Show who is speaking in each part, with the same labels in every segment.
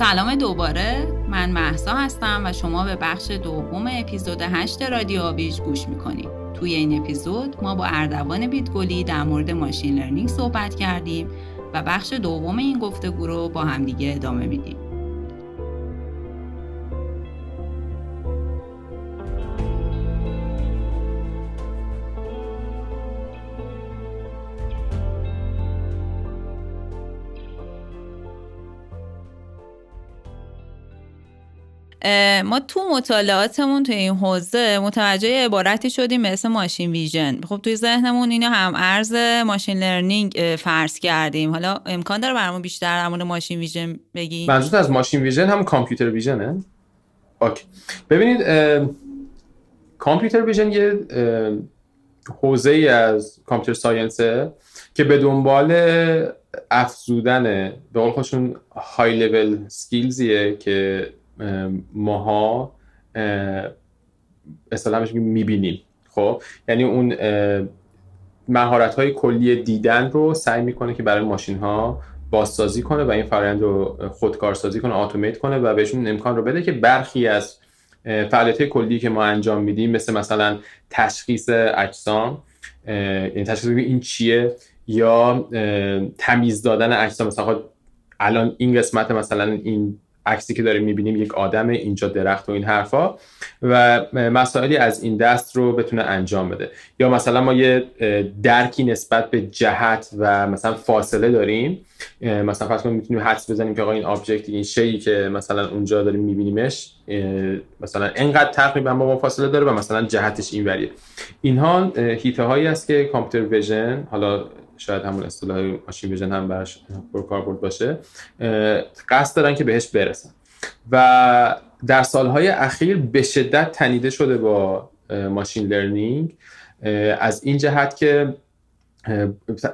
Speaker 1: سلام دوباره. من محسا هستم و شما به بخش دوم اپیزود 8 رادیو آویج گوش می‌کنید. توی این اپیزود ما با اردوان بیتگلی در مورد ماشین لرنینگ صحبت کردیم و بخش دوم این گفتگو رو با همدیگه ادامه میدیم. ما تو مطالعاتمون تو این حوزه متوجه عبارتی شدیم مثل machine vision. خب توی ذهنمون اینو هم ارز machine learning فرض کردیم. حالا امکان داره برامون بیشتر در مورد machine vision بگی
Speaker 2: منظورت از machine vision هم computer vision ه؟ OK. ببینید computer vision یه حوزه ای از computer science ه که به دنبال افزودن به قول خودشون high level skills یه که ماها اصطلاحا می‌بینیم. خب؟ یعنی اون مهارت های کلی دیدن رو سعی می‌کنه که برای ماشین ها بازسازی کنه و این فرآیند رو خودکارسازی کنه اتومات کنه و بهشون امکان رو بده که برخی از فعالیت کلی که ما انجام میدیم مثل مثلا تشخیص اجسام یعنی تشخیص این چیه یا تمیز دادن اجسام. مثلا خب الان این قسمت مثلا این عکسی که داریم می‌بینیم یک آدم اینجا درخت و این حرفا و مسائلی از این دست رو بتونه انجام بده. یا مثلا ما یه درکی نسبت به جهت و مثلا فاصله داریم. مثلا فرض کنیم می‌تونیم حدس بزنیم که آقا این object این شیی که مثلا اونجا داریم میبینیمش مثلا انقدر تقریبا با ما فاصله داره و مثلا جهتش این وریه اینها حیطه هایی است که computer vision حالا شاید همون اصطلاح machine vision هم براش کاربرد باشه قصد دارن که بهش برسن. و در سالهای اخیر به شدت تنیده شده با machine learning از این جهت که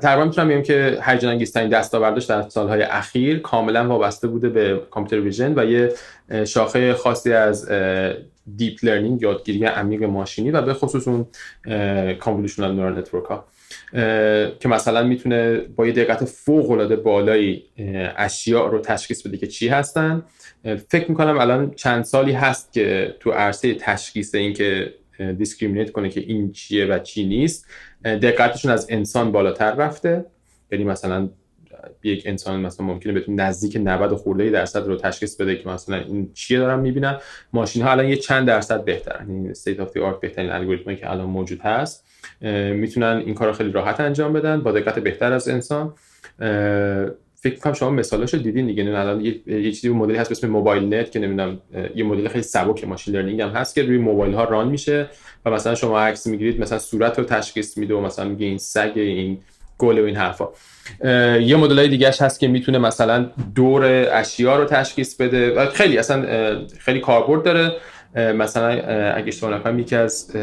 Speaker 2: تقریبا می‌تونم بگم که هیجان انگیزترین دستاوردش در سالهای اخیر کاملا وابسته بوده به computer vision و یه شاخه خاصی از deep learning یادگیری عمیق ماشینی و به خصوص اون convolutional neural network ها. که مثلا می‌تونه با یه دقت فوق العاده بالایی اشیاء رو تشخیص بده که چی هستن. فکر می‌کنم الان چند سالی هست که تو عرصه تشخیص این که discriminate کنه که این چیه و چی نیست دقتشون از انسان بالاتر رفته. یعنی مثلا یک انسان مثلا ممکنه بتونه نزدیک 90 خورده درصد رو تشخیص بده که مثلا این چیه دارم می‌بینم ماشین ها الان یه چند درصد بهترن. یعنی state of the art بهترین الگوریتمی که الان موجود هست. می‌تونن این کار خیلی راحت انجام بدن با دقت بهتر از انسان. فکر کنم شما مثالش رو دیدین دیگه. الان یه, یه چیزی مدلی هست به اسم MobileNet که نمی‌دونم یه مدل خیلی سبک machine learning هم هست که روی موبایل ها run میشه و مثلا شما عکس می‌گیرید مثلا صورت رو تشخیص میده و مثلا میگه این سگ این گل و این حرفا. یه مدل های دیگهش هست که می‌تونه مثلا دور اشیا رو تشخیص بده خیلی اصلا خیلی کاربرد داره. مثلا اگه اشتباه نکنم یکی از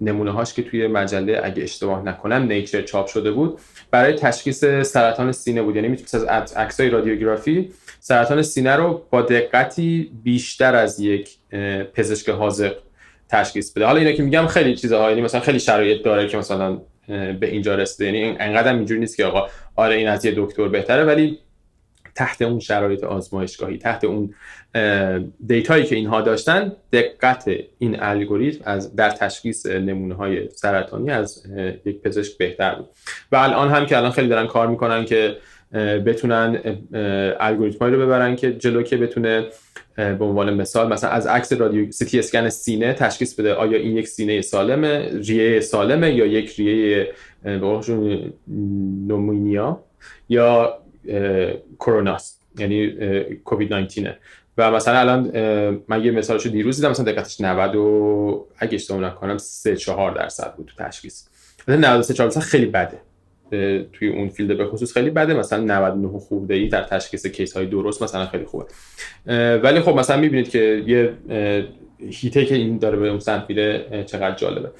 Speaker 2: نمونه هاش که توی مجله اگه اشتباه نکنم نیچر چاپ شده بود برای تشخیص سرطان سینه بود. یعنی می‌تونست از عکسای رادیوگرافی سرطان سینه رو با دقتی بیشتر از یک پزشک حاضر تشخیص بده. حالا اینا که میگم خیلی چیزها یعنی مثلا خیلی شرایط داره که مثلا به اینجا رسیده. یعنی انقدر اینجوری نیست که آقا آره این از یه دکتر بهتره ولی تحت اون شرایط آزمایشگاهی تحت اون دیتایی که اینها داشتن دقت این الگوریتم از در تشخیص نمونه های سرطانی از یک پزشک بهتر بود. و الان هم که الان خیلی دارن کار می‌کنن که بتونن الگوریتم رو ببرن که جلو که بتونه به عنوان مثال مثلا از عکس رادیو سی اسکن سینه تشخیص بده آیا این یک سینه سالمه ریه سالمه یا یک ریه pneumonia یا کروناست یعنی کووید 19 و مثلا الان من یه مثالشو دیروز دیدم مثلا دقتش 90 و اگه اشتباه نکنم 3 4 درصد بود تو تشخیص. مثلا 93 4 درصد خیلی بده. توی اون field به خصوص خیلی بده. مثلا 99 خورده ای در تشخیص case های درست مثلا خیلی خوبه. ولی خب مثلا می‌بینید که یه حیطه که این داره به اون سمت میره چقدر جالبه.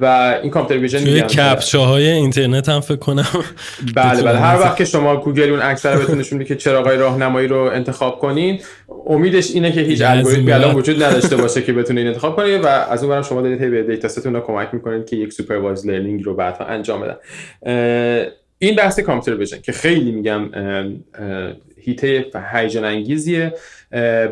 Speaker 2: و این computer vision
Speaker 3: توی captcha های اینترنت هم فکر کنم.
Speaker 2: بله بله. هر وقت که شما گوگل اون عکس رو بتونه نشون که چراغای راهنمایی رو انتخاب کنین امیدش اینه که هیچ الگوریتمی الان وجود نداشته باشه که بتونه این انتخاب کنه و از اون ورم شما دارید به dataset تون رو کمک می‌کنید که یک supervised learning رو بعدا انجام بدن. این بحث computer vision که خیلی میگم حیطه هیجان انگیزیه.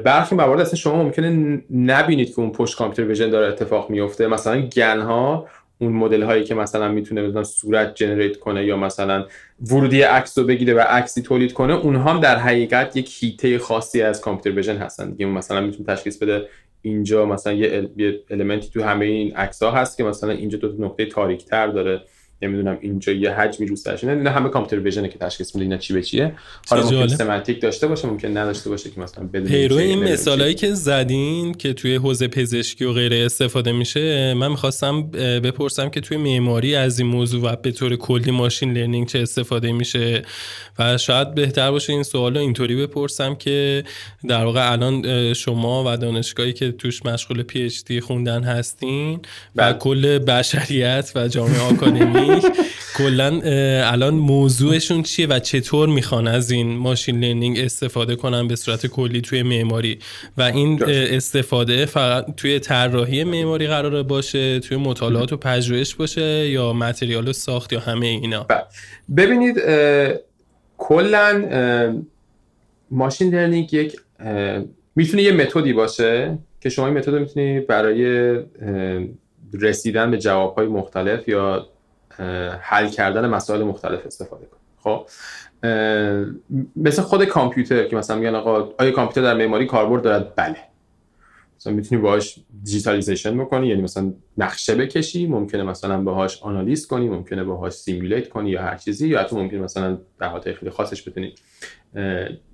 Speaker 2: برخی موارد اصلا شما ممکنه نبینید که اون پشت computer vision داره اتفاق میفته. مثلا GAN ها اون مدل هایی که مثلا می‌تونه مثلا صورت جنریت کنه یا مثلا ورودی عکس رو بگیره و عکسی تولید کنه اونها هم در حقیقت یک هیته خاصی از کامپیوتر ویژن هستن. دیگه مثلا می‌تونه تشخیص بده اینجا مثلا یه, المنتی تو همه این عکس ها هست که مثلا اینجا دو نقطه تاریک تر داره. نمی‌دونم اینجا یه حجمی رو سرش. نه همه کامپیوتر ویژن که تشخیص میده اینا چی به چیه. حالا ممکن سمنتیک داشته باشه ممکن نداشته باشه که مثلا بدون
Speaker 3: پیرو این مثالایی که زدین که توی حوزه پزشکی و غیره استفاده میشه من می‌خواستم بپرسم که توی معماری از این موضوع و به طور کلی machine learning چه استفاده میشه و شاید بهتر باشه این سوال اینطوری بپرسم که در واقع الان شما و دانشگاهی که توش مشغول PhD خوندن هستین و بله. کل بشریت و جامعه آکادمی کلا الان موضوعشون چیه و چطور می‌خوان از این machine learning استفاده کنن به صورت کلی توی معماری؟ و این استفاده فقط توی طراحی معماری قراره باشه توی مطالعات و پژوهش باشه یا material ساخت یا همه اینا؟
Speaker 2: بله. ببینید کلا machine learning یک می‌تونه یه متدی باشه که شما این متد می‌تونی برای رسیدن به جوابهای مختلف یا حل کردن مسائل مختلف استفاده کنید خب مثل خود کامپیوتر که مثلا میگن آقا آیا کامپیوتر در معماری کاربرد دارد؟ بله. مثلا می‌تونی باهاش digitalization بکنی یعنی مثلا نقشه بکشی ممکنه مثلا باهاش آنالیز کنی ممکنه باهاش simulate کنی یا هر چیزی یا حتی ممکنه مثلا در حالت خیلی خاصش بتونی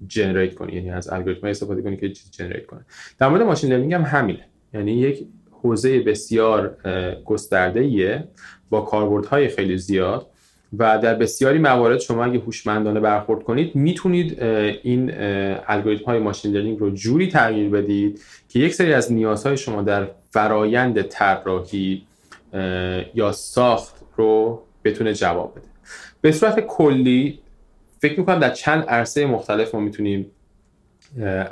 Speaker 2: generate کنی یعنی از الگوریتم استفاده کنی که چیزی generate کنه. در مورد machine learning هم همینه. یعنی یک حوزه بسیار گسترده با کاربردهای خیلی زیاد و در بسیاری موارد شما اگه هوشمندانه برخورد کنید می‌تونید این الگوریتم های machine learning رو جوری تغییر بدید که یک سری از نیازهای شما در فرایند طراحی یا ساخت رو بتونه جواب بده. به صورت کلی فکر می‌کنم در چند عرصه مختلف ما می‌تونیم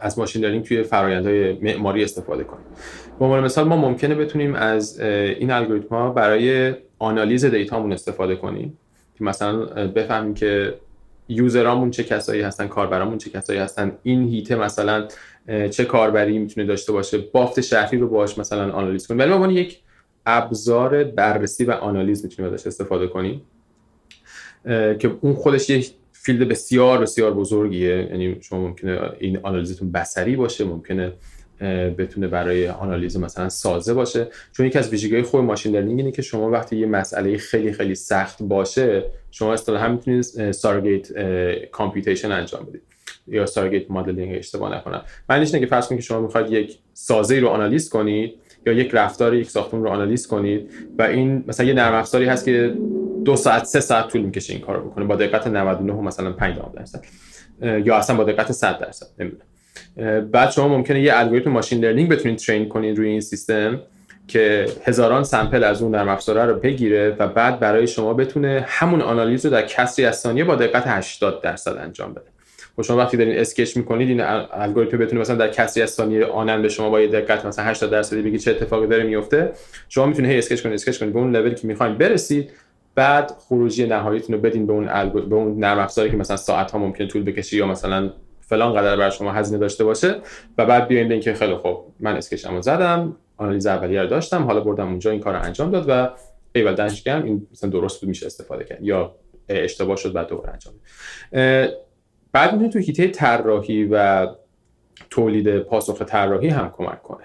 Speaker 2: از ماشین لرنینگ توی فرایندهای معماری استفاده کنیم. به عنوان مثال ما ممکنه بتونیم از این الگوریتم ها برای آنالیز دیتامون استفاده کنیم. که مثلا بفهمیم که یوزرامون چه کسایی هستن کاربرامون چه کسایی هستن این هیته مثلا چه کاربری می‌تونه داشته باشه بافت شهری رو باهاش مثلا آنالیز کنیم. ولی ما یک ابزار بررسی و آنالیز می‌تونیم ازش استفاده کنیم. که اون خودش یک field بسیار بسیار بزرگیه. یعنی شما ممکنه این آنالیزتون بصری باشه ممکنه بتونه برای آنالیز مثلا سازه باشه. چون یکی از ویژگی‌های خوب machine learning اینه که شما وقتی یه مسئله خیلی خیلی سخت باشه شما اصطلاحا می‌تونید surrogate computation انجام بدید یا surrogate modeling اشتباه نکنم. معنیش اینه که فرض کنید که شما می‌خواید یک سازه رو آنالیز کنید یا یک رفتار یک ساختمون رو آنالیز کنید و این مثلا یه نرم افزاری هست که دو ساعت سه ساعت طول می‌کشه این کار رو بکنه. با دقت 99 مثلا 5 درصد. یا اصلا با دقت 100 درصد نمی‌دونم. بعد شما ممکنه یه الگوریتم machine learning بتونید train کنید روی این سیستم که هزاران sample از اون نرم افزاره رو بگیره و بعد برای شما بتونه همون آنالیز رو در کسری از ثانیه با دقت 80 درصد انجام بده. و خب شما وقتی دارین sketch می‌کنید این الگوریتم بتونه مثلا در کسری از ثانیه آنا به شما با یه دقت مثلا 80 درصدی بگید چه اتفاقی داره میفته شما می‌تونید هی sketch کنید sketch کنید. به اون لولی که می‌خواین برسید بعد خروجی نهاییتون رو بدین به اون الگو... به اون نرم افزاری که مثلا ساعت ها ممکن طول بکشه یا مثلا فلان قدر بر شما هزینه داشته باشه و بعد بیاین به اینکه خیلی خوب من sketch مو زدم آنالیز اولیه رو داشتم حالا بردم اونجا این کار رو انجام داد و ایول دانش این مثلا درست بود میشه استفاده کرد یا اشتباه شد بعد دوباره انجام بعد می‌تونید تو هیته طراحی و تولید پاسخ طراحی هم کمک کنه.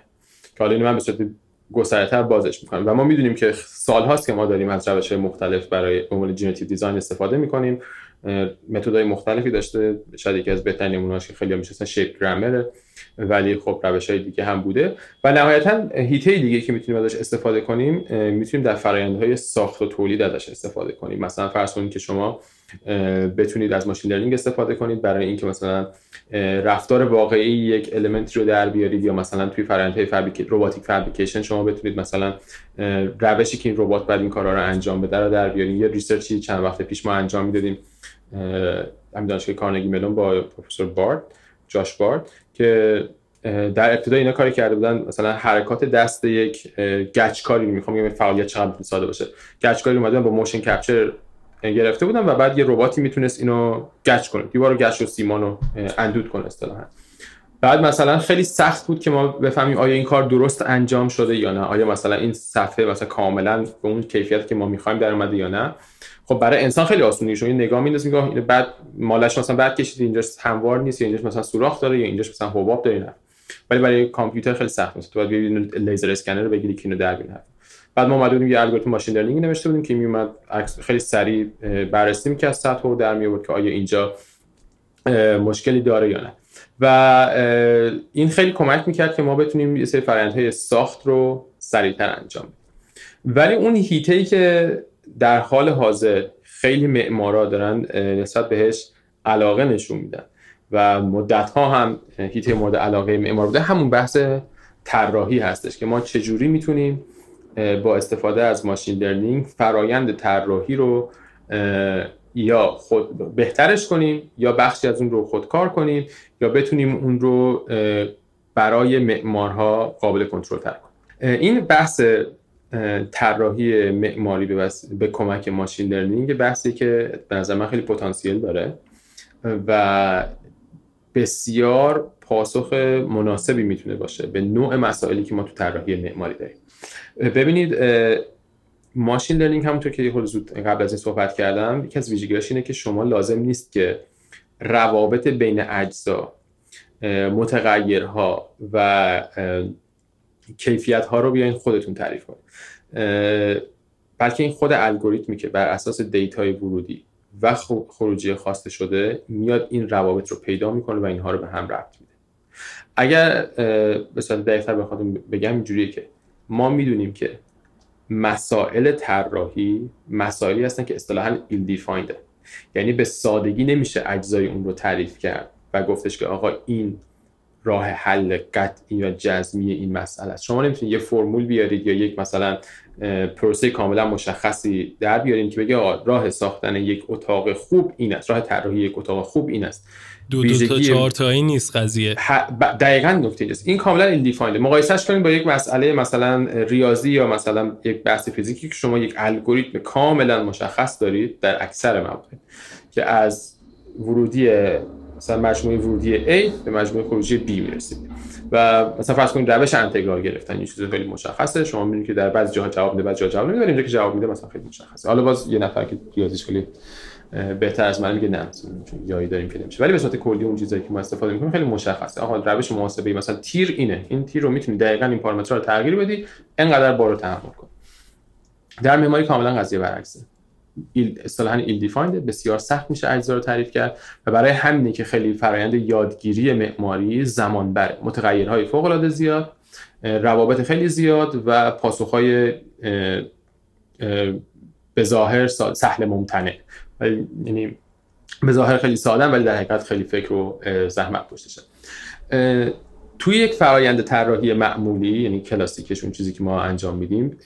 Speaker 2: که حالا من به صورت گسترتر بازش می‌کنم. و ما می‌دونیم که سال هاست که ما داریم از روش مختلف برای عنوان جنراتیو دیزاین استفاده می‌کنیم. متدای مختلفی داشته. شاید یکی از بهترین نمونه‌هاش که خیلی می‌شناسن شیپ گرامر ولی خب روش های دیگه هم بوده. و نهایتا هیته دیگه که می‌تونیم ازش استفاده کنیم می‌تونیم در فرآیندهای ساخت و تولید ازش استفاده کنیم. مثلا فرض کنید که شما بتونید از machine learning استفاده کنید برای اینکه مثلا رفتار واقعی یک element ی رو در بیارید یا مثلا توی فرآیندهای fabric robotic fabrication شما بتونید مثلا روشی که این ربات باید این کارا رو انجام بده رو در بیارید. یه research ی چند وقت پیش ما انجام می‌دادیم. همین دانشگاه کارنگی ملون با پروفسور بارد جاش بارد که در ابتدا اینا کاری کرده بودن. مثلا حرکات دست یک گچکاری می‌خوام بگم فعالیت چقدر ساده باشه. گچکاری اومدن با motion capture گرفته بودن و بعد یه رباتی می‌تونست اینو گچ کنه. دیوار رو گچ و سیمان رو اندود کنه اصطلاحا. بعد مثلا خیلی سخت بود که ما بفهمیم آیا این کار درست انجام شده یا نه. آیا مثلا این صفحه مثلا کاملا به اون کیفیت که ما می‌خوایم در اومده یا نه. خب برای انسان خیلی آسونه ایشون نگاه میندازه میگه بد ماله‌ش مثلا بد کشید اینجا هموار نیست یا اینجا مثلا سوراخ داره یا اینجا مثلا حباب داره نه. ولی برای کامپیوتر خیلی سخت است تو باید ببینید laser scanner رو بگیری که اینو در ببینید بعد ما اومده یه الگوریتم ماشین لرنینگ نوشته بودیم که میومد خیلی سریع بررسی می‌کرد سطح رو در میورد که آیا اینجا مشکلی داره یا نه. و این خیلی کمک می‌کرد که ما بتونیم یه سری فرآیندهای ساخت رو سریعتر انجام بدیم. ولی اون هیته که در حال حاضر خیلی معمارا دارن نسبت بهش علاقه نشون میدن و مدت ها هم هیته مورد علاقه معمار بوده. همون بحث طراحی هستش که ما چجوری می‌تونیم با استفاده از machine learning فرایند طراحی رو یا خود بهترش کنیم یا بخشی از اون رو خودکار کنیم یا بتونیم اون رو برای معمارها قابل کنترل تر کنیم. این بحث طراحی معماری به, به کمک machine learning بحثی که به نظر من خیلی پتانسیل داره و بسیار پاسخ مناسبی می‌تونه باشه به نوع مسائلی که ما تو طراحی معماری داریم. ببینید machine learning همونطور که خود زود قبل از این صحبت کردم یکی از ویژگیاش اینه که شما لازم نیست که روابط بین اجزا متغیرها و کیفیت ها رو بیاین خودتون تعریف کنید بلکه این خود الگوریتمی که بر اساس data ی ورودی و خروجی خواسته شده میاد این روابط رو پیدا می‌کنه و اینها رو به هم ربط میده. اگر به صورت دقیقتر بخوام بگم اینجوریه که ما می‌دونیم که مسائل طراحی مسائلی هستن که اصطلاحا ایل دیفاینده یعنی به سادگی نمیشه اجزای اون رو تعریف کرد و گفتش که آقا این راه حل قطعی و جزمی این مسئله است. شما نمی‌تونید یه فرمول بیارید یا یک مثلا پروسه کاملا مشخصی در بیارید که بگه راه ساختن یک اتاق خوب این است راه طراحی یک اتاق خوب این است.
Speaker 3: دو دو تا چهار تایی نیست قضیه.
Speaker 2: دقیقا نکته است این کاملا این دیفایند مقایسهش کنید با یک مسئله مثلا ریاضی یا مثلا یک بحث فیزیکی که شما یک الگوریتم کاملا مشخص دارید در اکثر مواقع که از ورودی مثلا مجموعه ورودی A به مجموعه خروجی B می‌رسید. و مثلا فرض کنید روش انتگرال گرفتن این چیز خیلی مشخصه. شما می‌بینید که در بعضی جاها جواب میده بعضی جاها جواب نمیده. اینجا که جواب میده مثلا خیلی مشخصه. حالا باز یه نفر که ریاضیش خیلی بهتر از من میگه نه چون جایی داریم که نمیشه. ولی به صورت کلی اون چیزایی که ما استفاده می‌کنیم خیلی مشخصه. آها روش محاسبه مثلا تیر اینه. این تیر رو می‌تونی دقیقاً این پارامترها رو تغییر بدی. انقدر بار رو تحمل کن. در معماری کاملا قضیه برعکسه. اصطلاحا ایل دیفایند بسیار سخت میشه اجزا رو تعریف کرد و برای همینه که خیلی فرایند یادگیری معماری زمان بره متغیرهای فوق العاده زیاد روابط خیلی زیاد و پاسخهای به ظاهر سهل ممتنع. یعنی به ظاهر خیلی ساده ولی در حقیقت خیلی فکر و زحمت پشتشه توی یک فرایند طراحی معمولی یعنی کلاسیکش اون چیزی که ما انجام میدیم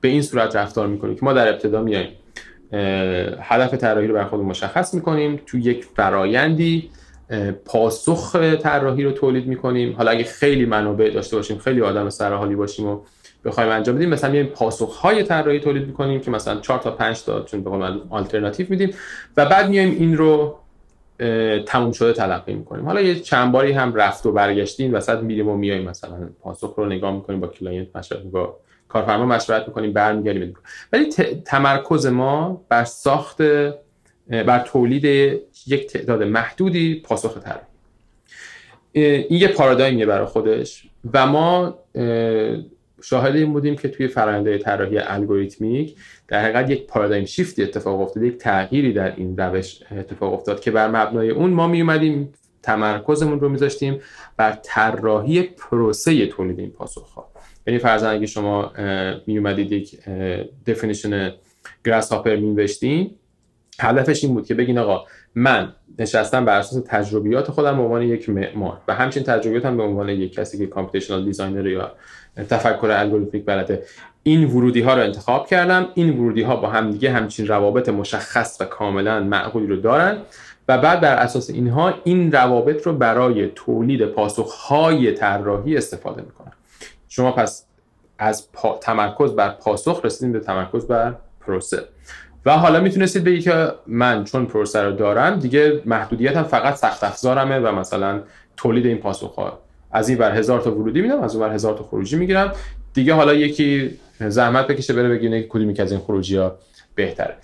Speaker 2: به این صورت رفتار می‌کنیم که ما در ابتدا میایم. هدف طراحی رو بر خود مشخص می‌کنیم. تو یک فرایندی پاسخ طراحی رو تولید می‌کنیم. حالا اگه خیلی منابع داشته باشیم خیلی آدم سرحالی باشیم و بخوایم انجام بدیم مثلا میایم پاسخ های طراحی تولید می‌کنیم که مثلا 4 تا 5 تا چون به قول آلترناتیو میدیم و بعد میایم این رو تموم شده تلقی می‌کنیم. حالا یه چند باری هم رفت و برگشتیم وسط میریم و میایم مثلا پاسخ رو نگاه می‌کنیم با client مشورت با کارفرما مشورت می‌کنیم برمیگردیم. ولی تمرکز ما بر ساخت بر تولید یک تعداد محدودی پاسخ طراحی این یه پارادایمیه برای خودش و ما شاهد این بودیم که توی فرآیند طراحی الگوریتمیک در حقیقت یک پارادایم شیفتی اتفاق افتاد یک تغییری در این روش اتفاق افتاد که بر مبنای اون ما می اومدیم تمرکزمون رو میذاشتیم بر طراحی پروسه تولید این پاسخ یعنی فرضاً اگه شما می اومدید یک definition Grasshopper می هدفش این بود که بگین آقا من نشستم بر اساس تجربیات خودم به عنوان یک معمار و همچنین تجربیاتم به عنوان یک کسی که computational designer یا تفکر الگوریتمیک بلده این ورودی ها رو انتخاب کردم این ورودی ها با هم دیگه همچین روابط مشخص و کاملا معقولی رو دارن و بعد بر اساس اینها این روابط رو برای تولید پاسخ های طراحی استفاده می‌کنن. شما پس از تمرکز بر پاسخ رسیدیم به تمرکز بر پروسه. و حالا می‌تونستید بگی که من چون پروسه رو دارم دیگه محدودیتم فقط سخت افزارمه و مثلا تولید این پاسخ ها از این بر هزار تا ورودی میدم از اون بر هزار تا خروجی می‌گیرم. دیگه حالا یکی زحمت بکشه بره بگیره کدومی که از این خروجی ها بهتره.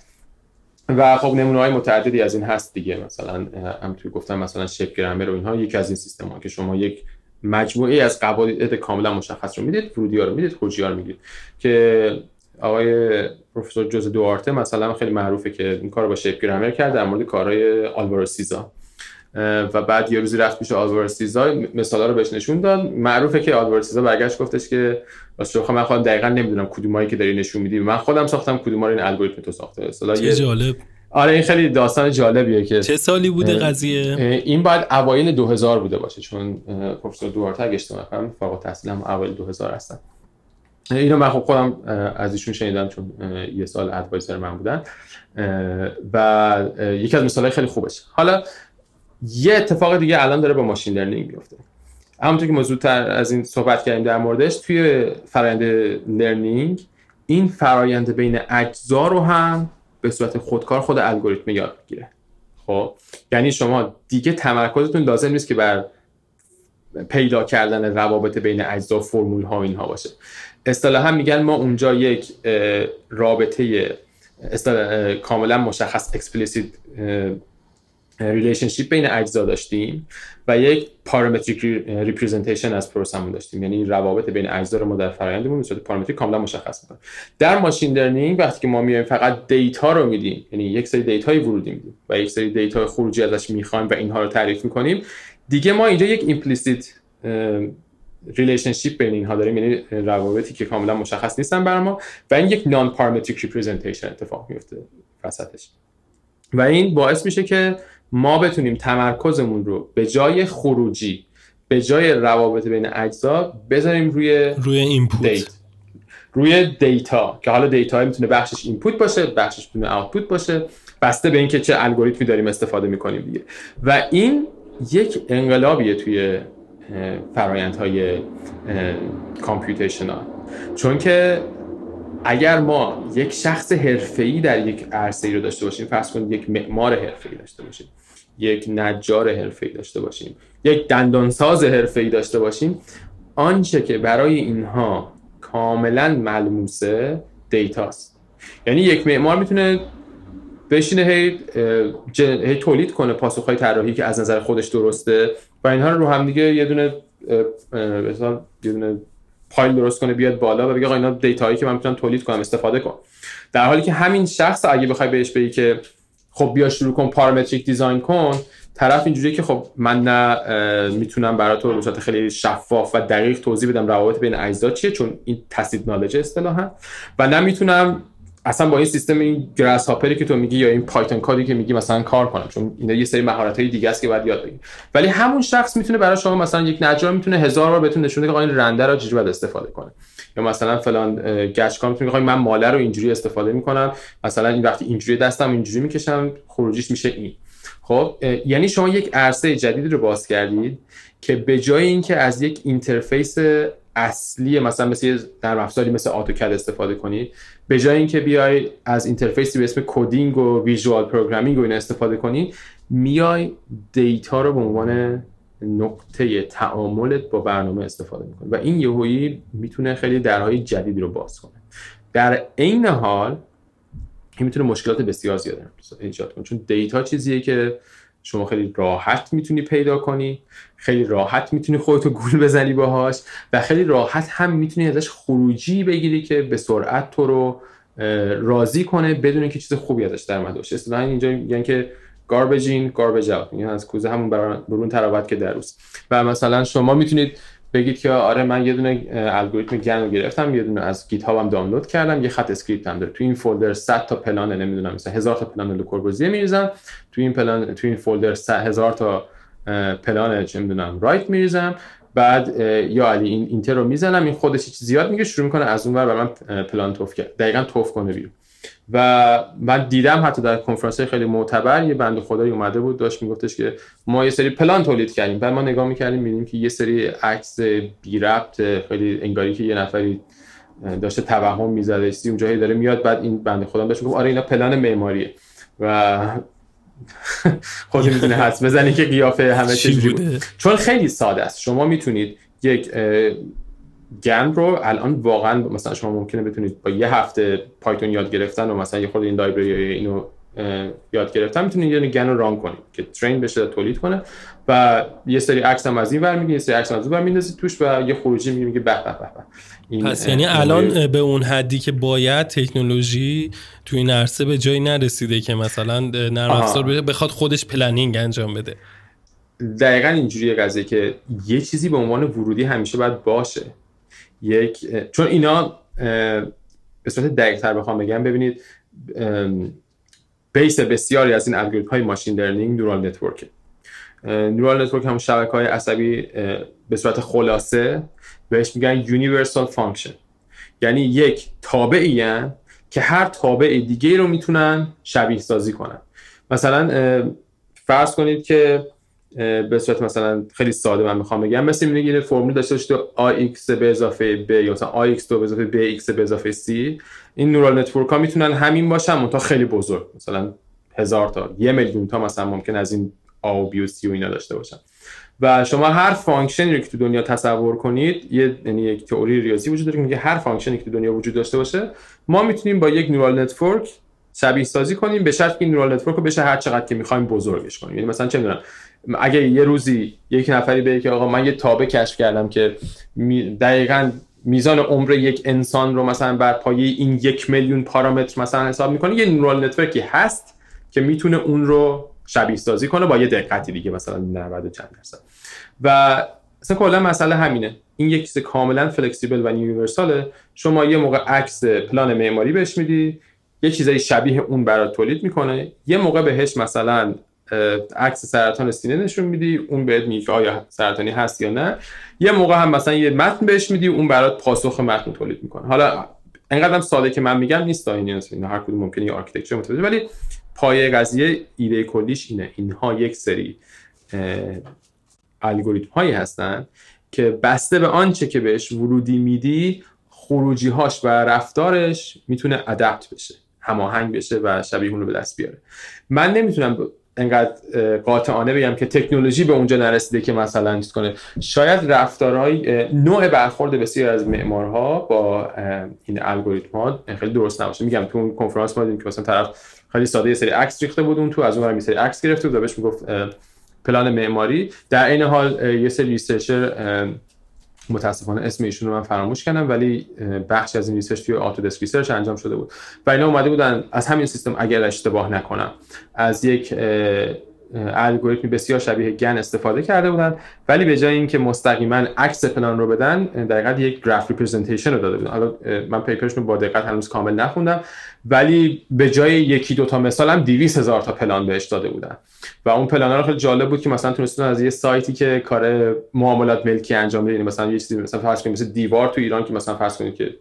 Speaker 2: و خب نمونه های متعددی از این هست دیگه. مثلا توی گفتم مثلا شپ گرامر و اینها یکی از این سیستم ها که شما یک مجموعه از قواعد کاملا مشخص رو می‌دید ورودی رو می‌دید خروجی رو می‌دید. که آقای پروفسور جوز دوارته مثلا خیلی معروفه که این کار با شپ گرامر کرد در مورد کارهای آلوارو سیزا. و بعد یه روزی رفت پیش آلوارو سیزا مثالا رو بهش نشون داد. معروفه که آلوارو سیزا برگشت گفتش که واسه من خودم دقیقا نمی‌دونم کدومایی که داری نشون میدی. من خودم ساختم کدوم رو این الگوریتم تو ساخته.
Speaker 3: اصلا چه جالب.
Speaker 2: آره این خیلی داستان جالبیه که
Speaker 3: چه سالی بوده قضیه؟
Speaker 2: این باید اوایل 2000 بوده باشه چون پروفسور دوارته اگه اشتباه نکنم فارغ التحصیلم اوایل 2000 هستن. اینو من خب خودم از ایشون شنیدم چون یه سال ادوایزر من بودن. و یکی از مثالهای خیلی خوبش. حالا یه اتفاق دیگه الان داره با ماشین لرنینگ میفته همونطور که موضوع تر از این صحبت کردیم در موردش توی فرآیند learning این فرایند بین اجزا رو هم به صورت خودکار خود الگوریتم یاد می‌گیره خب؟ یعنی شما دیگه تمرکزتون لازم نیست که بر پیدا کردن روابط بین اجزا فرمول ها اینها باشه. اصطلاحا میگن ما اونجا یک رابطه کاملا مشخص explicit relationship بین اجزا داشتیم و یک parametric representation از process مون داشتیم. یعنی روابط بین اجزا رو ما در فرآیندمون به صورت پارامتریک کاملا مشخص می‌کنیم در machine learning وقتی که ما میایم فقط data رو میدیم. یعنی یک سری data ی ورودی میدیم و یک سری data خروجی ازش می‌خوایم و اینها رو تعریف می‌کنیم. دیگه ما اینجا یک implicit relationship بین اینها داریم. یعنی روابطی که کاملا مشخص نیستن بر ما و این یک non-parametric representation اتفاق میفته وسطش. و این باعث میشه که ما بتونیم تمرکزمون رو به جای خروجی به جای روابط بین اجزا بذاریم روی
Speaker 3: روی input
Speaker 2: روی data که حالا data می‌تونه بخشش input باشه بخشش می‌تونه output باشه. بسته به اینکه چه الگوریتمی داریم استفاده می‌کنیم دیگه. و این یک انقلابیه توی فرایندهای computational. چون که اگر ما یک شخص حرفه‌ای در یک عرصه رو داشته باشیم فرض کنید یک معمار حرفه‌ای داشته باشیم یک نجار حرفه‌ای داشته باشیم یک دندانساز حرفه‌ای داشته باشیم آنچه که برای اینها کاملا ملموسه دیتاست یعنی یک معمار می‌تونه بشینه هی, هی تولید کنه پاسخهای طراحی که از نظر خودش درسته و اینها رو رو هم دیگه یه دونه مثلا یه دونه pile درست کنه بیاد بالا و بگه آقا اینا data یی که من می‌تونم تولید کنم استفاده کن. در حالی که همین شخص اگه بخوای بهش بگی که خب بیا شروع کن parametric design کن. طرف اینجوریه که خب من نه می‌تونم برای تو به خیلی شفاف و دقیق توضیح بدم روابط بین اجزا چیه چون این tacit knowledge اصطلاحا. و نه می‌تونم اصلا با این سیستم این Grasshopper ی که تو میگی یا این Python code ی که میگی مثلا کار کنم چون اینا یه سری مهارت های دیگه است که باید یاد بگیری ولی همون شخص می‌تونه برای شما مثلا یک نجار می‌تونه هزار بار بهتون نشون که این رنده رو چجوری باید استفاده کنه. یا مثلا فلان گچ می‌تونه من ماله رو اینجوری استفاده می‌کنم مثلا این وقتی اینجوری دستم اینجوری می‌کشم خروجیش میشه این. خب یعنی شما یک عرصه جدید رو باز کردید که به جای اینکه از یک interface اصلی مثلا مثل نرم افزاری مثل AutoCAD استفاده کنید به جای اینکه بیای از interface ی به اسم coding و visual programming و این استفاده کنی میای دیتا رو به عنوان نقطه تعاملت با برنامه استفاده می‌کنی. و این یهویی می‌تونه خیلی درهای جدیدی رو باز کنه. در عین حال این می‌تونه مشکلات بسیار زیادی ایجاد کنه. چون دیتا چیزیه که شما خیلی راحت می‌تونی پیدا کنی خیلی راحت می‌تونی خودتو گول بزنی باهاش و خیلی راحت هم می‌تونی ازش خروجی بگیری که به سرعت تو رو راضی کنه بدون اینکه چیز خوبی ازش در اومده باشه. اصلا اینجا میگن که garbage in garbage out. یعنی از کوزه همون برون تراوت که دروس و مثلا شما می‌تونید بگید که آره من یه دونه الگوریتم گن رو گرفتم یه دونه از گیت هم دانلود کردم یه خط اسکریپت هم داره. تو این فولدر 100 تا پلان نمی‌دونم مثلا هزار تا پلان لوکوربوزیه میریزم. تو این پلان تو این فولدر 100 هزار تا پلان چه می‌دونم رایت میریزم. بعد یا علی این اینتر رو می‌زنم. این خودش چیز زیاد میگه شروع می‌کنه از اون ور من پلان توف کرد. دقیقاً توف کنه بیرون. و من دیدم حتی در کنفرانس خیلی معتبر یه بند خدایی اومده بود داشت میگفتش که ما یه سری پلان تولید کردیم. بعد ما نگاه می‌کردیم می‌بینیم که یه سری عکس بی ربط خیلی انگاری که یه نفری داشته توهم می‌زده چیزی اونجایی داره میاد بعد این بنده خدا بهش میگه آره اینا پلن معماریه. و خودی می‌تونه حدس بزنی که قیافه همه چیزی چون خیلی ساده است. شما می‌تونید یک GAN رو الان واقعا مثلا شما ممکنه بتونید با یه هفته Python یاد گرفتن و مثلا یه خود این library اینو یاد گرفتن می‌تونید یه GAN رو run کنید که train بشه تولید کنه و یه سری عکس هم از این ور یه سری عکس از اون میندازید توش و یه خروجی میگه میگه به به
Speaker 3: به پس یعنی الان به اون حدی که باید تکنولوژی تو این عرصه به جایی نرسیده که مثلا نرم افزار بخواد خودش planning انجام بده.
Speaker 2: دقیقا اینجوری قضیه که یه چیزی به عنوان ورودی همیشه باید باشه. یک چون اینا به صورت دقیق تر بخوام بگم ببینید base بسیاری از این الگوریتم های machine learning neural network. neural network همون شبکه های عصبی به صورت خلاصه بهش میگن universal function. یعنی یک تابعی که هر تابع دیگه رو می‌تونن شبیه سازی کنن. مثلا فرض کنید که به صورت مثلا خیلی ساده من می‌خوام بگم. مثل اینه یه فرمول داشته باشید ax به اضافه b یا مثلا ax به اضافه bx به اضافه c. این neural network ها می‌تونن همین باشن تا خیلی بزرگ. مثلا هزار تا یه میلیون تا مثلا ممکن از این a و b و c و اینا داشته باشن. و شما هر function ی رو که تو دنیا تصور کنید یه یعنی یک تئوری ریاضی وجود داره که میگه هر function ی که تو دنیا وجود داشته باشه ما می‌تونیم با یک neural network شبیه سازی کنیم به شرط که این neural network رو بشه هر چقدر که می‌خوایم بزرگش کنیم. یعنی مثلا چه می‌دونم اگه یه روزی یک نفری بگه که آقا من یه تابع کشف کردم که دقیقا میزان عمر یک انسان رو مثلا بر پایه این یک میلیون پارامتر مثلا حساب می‌کنه یه neural network ی هست که می‌تونه اون رو شبیه سازی کنه با یه دقتی دیگه مثلا 90 چند درصد. و اصلا کلا مسئله همینه. این یک چیز کاملا flexible و universal ه شما یه موقع عکس پلان معماری بهش میدی یه چیزای شبیه اون برات تولید می‌کنه یه موقع بهش مثلا عکس سرطان سینه نشون میدی اون بهت میگه آیا سرطانی هست یا نه. یه موقع هم مثلا یه متن بهش میدی اون برات پاسخ متن تولید می‌کنه. حالا انقدرم ساده که من میگم نیست این هر کدوم ممکنه یه architecture متفاوته ولی پایه قضیه ایده کلیش اینه. اینها یک سری الگوریتم هایی هستن که بسته به آنچه که بهش ورودی میدی خروجی هاش و رفتارش می‌تونه ادپت بشه هماهنگ بشه و شبیه اون رو به دست بیاره. من نمی‌تونم انقدر قاطعانه بگم که تکنولوژی به اونجا نرسیده که مثلا چیز کنه. شاید رفتارهای نوع برخورد بسیار از معمارها با این الگوریتم ها خیلی درست نباشه. میگم تو اون کنفرانس ما دیدیم که مثلا طرف خیلی ساده یه سری عکس ریخته بود اون تو از اون یه سری عکس گرفته بود و بهش می‌گفت پلان معماری. در این حال یه سری ریسرچر متاسفانه اسم ایشون رو من فراموش کردم ولی بخش از این research توی Autodesk Research انجام شده بود. و اینا اومده بودن از همین سیستم اگر اشتباه نکنم از یک الگوریتمی بسیار شبیه GAN استفاده کرده بودن. ولی به جای اینکه مستقیما عکس پلان رو بدن دقیقا یک graph representation رو داده بودن. حالا من paper شون رو با دقت هنوز کامل نخوندم. ولی به جای یکی دو تا مثال هم 200 هزار تا پلان بهش داده بودن. و اون پلان ها خیلی جالب بود که مثلا تونستن از یه سایتی که کار معاملات ملکی انجام بده مثلا یه چیزی مثلا فرض کنید مثل دیوار تو ایران که مثلا فرض کنید که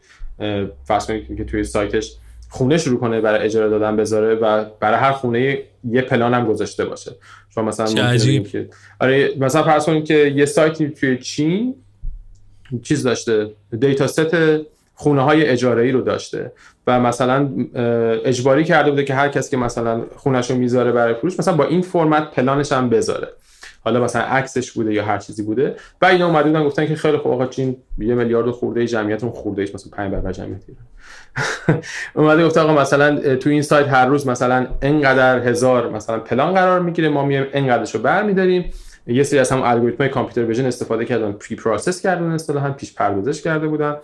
Speaker 2: فرض کنید که توی سایتش خونه شروع کنه برای اجاره دادن بذاره و برای هر خونه یه پلان هم گذاشته باشه. شما مثلا که آره مثلا فرض کنید که یه سایتی توی چین چیز داشته دیتا ست خونه های اجاره ای رو داشته و مثلا اجباری کرده بوده که هر کسی که مثلا خونش رو می‌ذاره برای فروش مثلا با این فرمت پلانش هم بذاره. حالا مثلا عکسش بوده یا هر چیزی بوده. و اینا اومده بودن گفتن که خیلی خوب آقا چین یه میلیارد خورده جمعیتون خورده ایش مثلا 5 برابر جمعیت اومده گفت آقا مثلا تو این سایت هر روز مثلا انقدر هزار مثلا پلان قرار می‌گیره ما میایم انقدرشو برمیداریم. یه سری از هم الگوریتم computer vision استفاده کردن pre-process کردن اصطلاحا پیش پردازش کرده بودن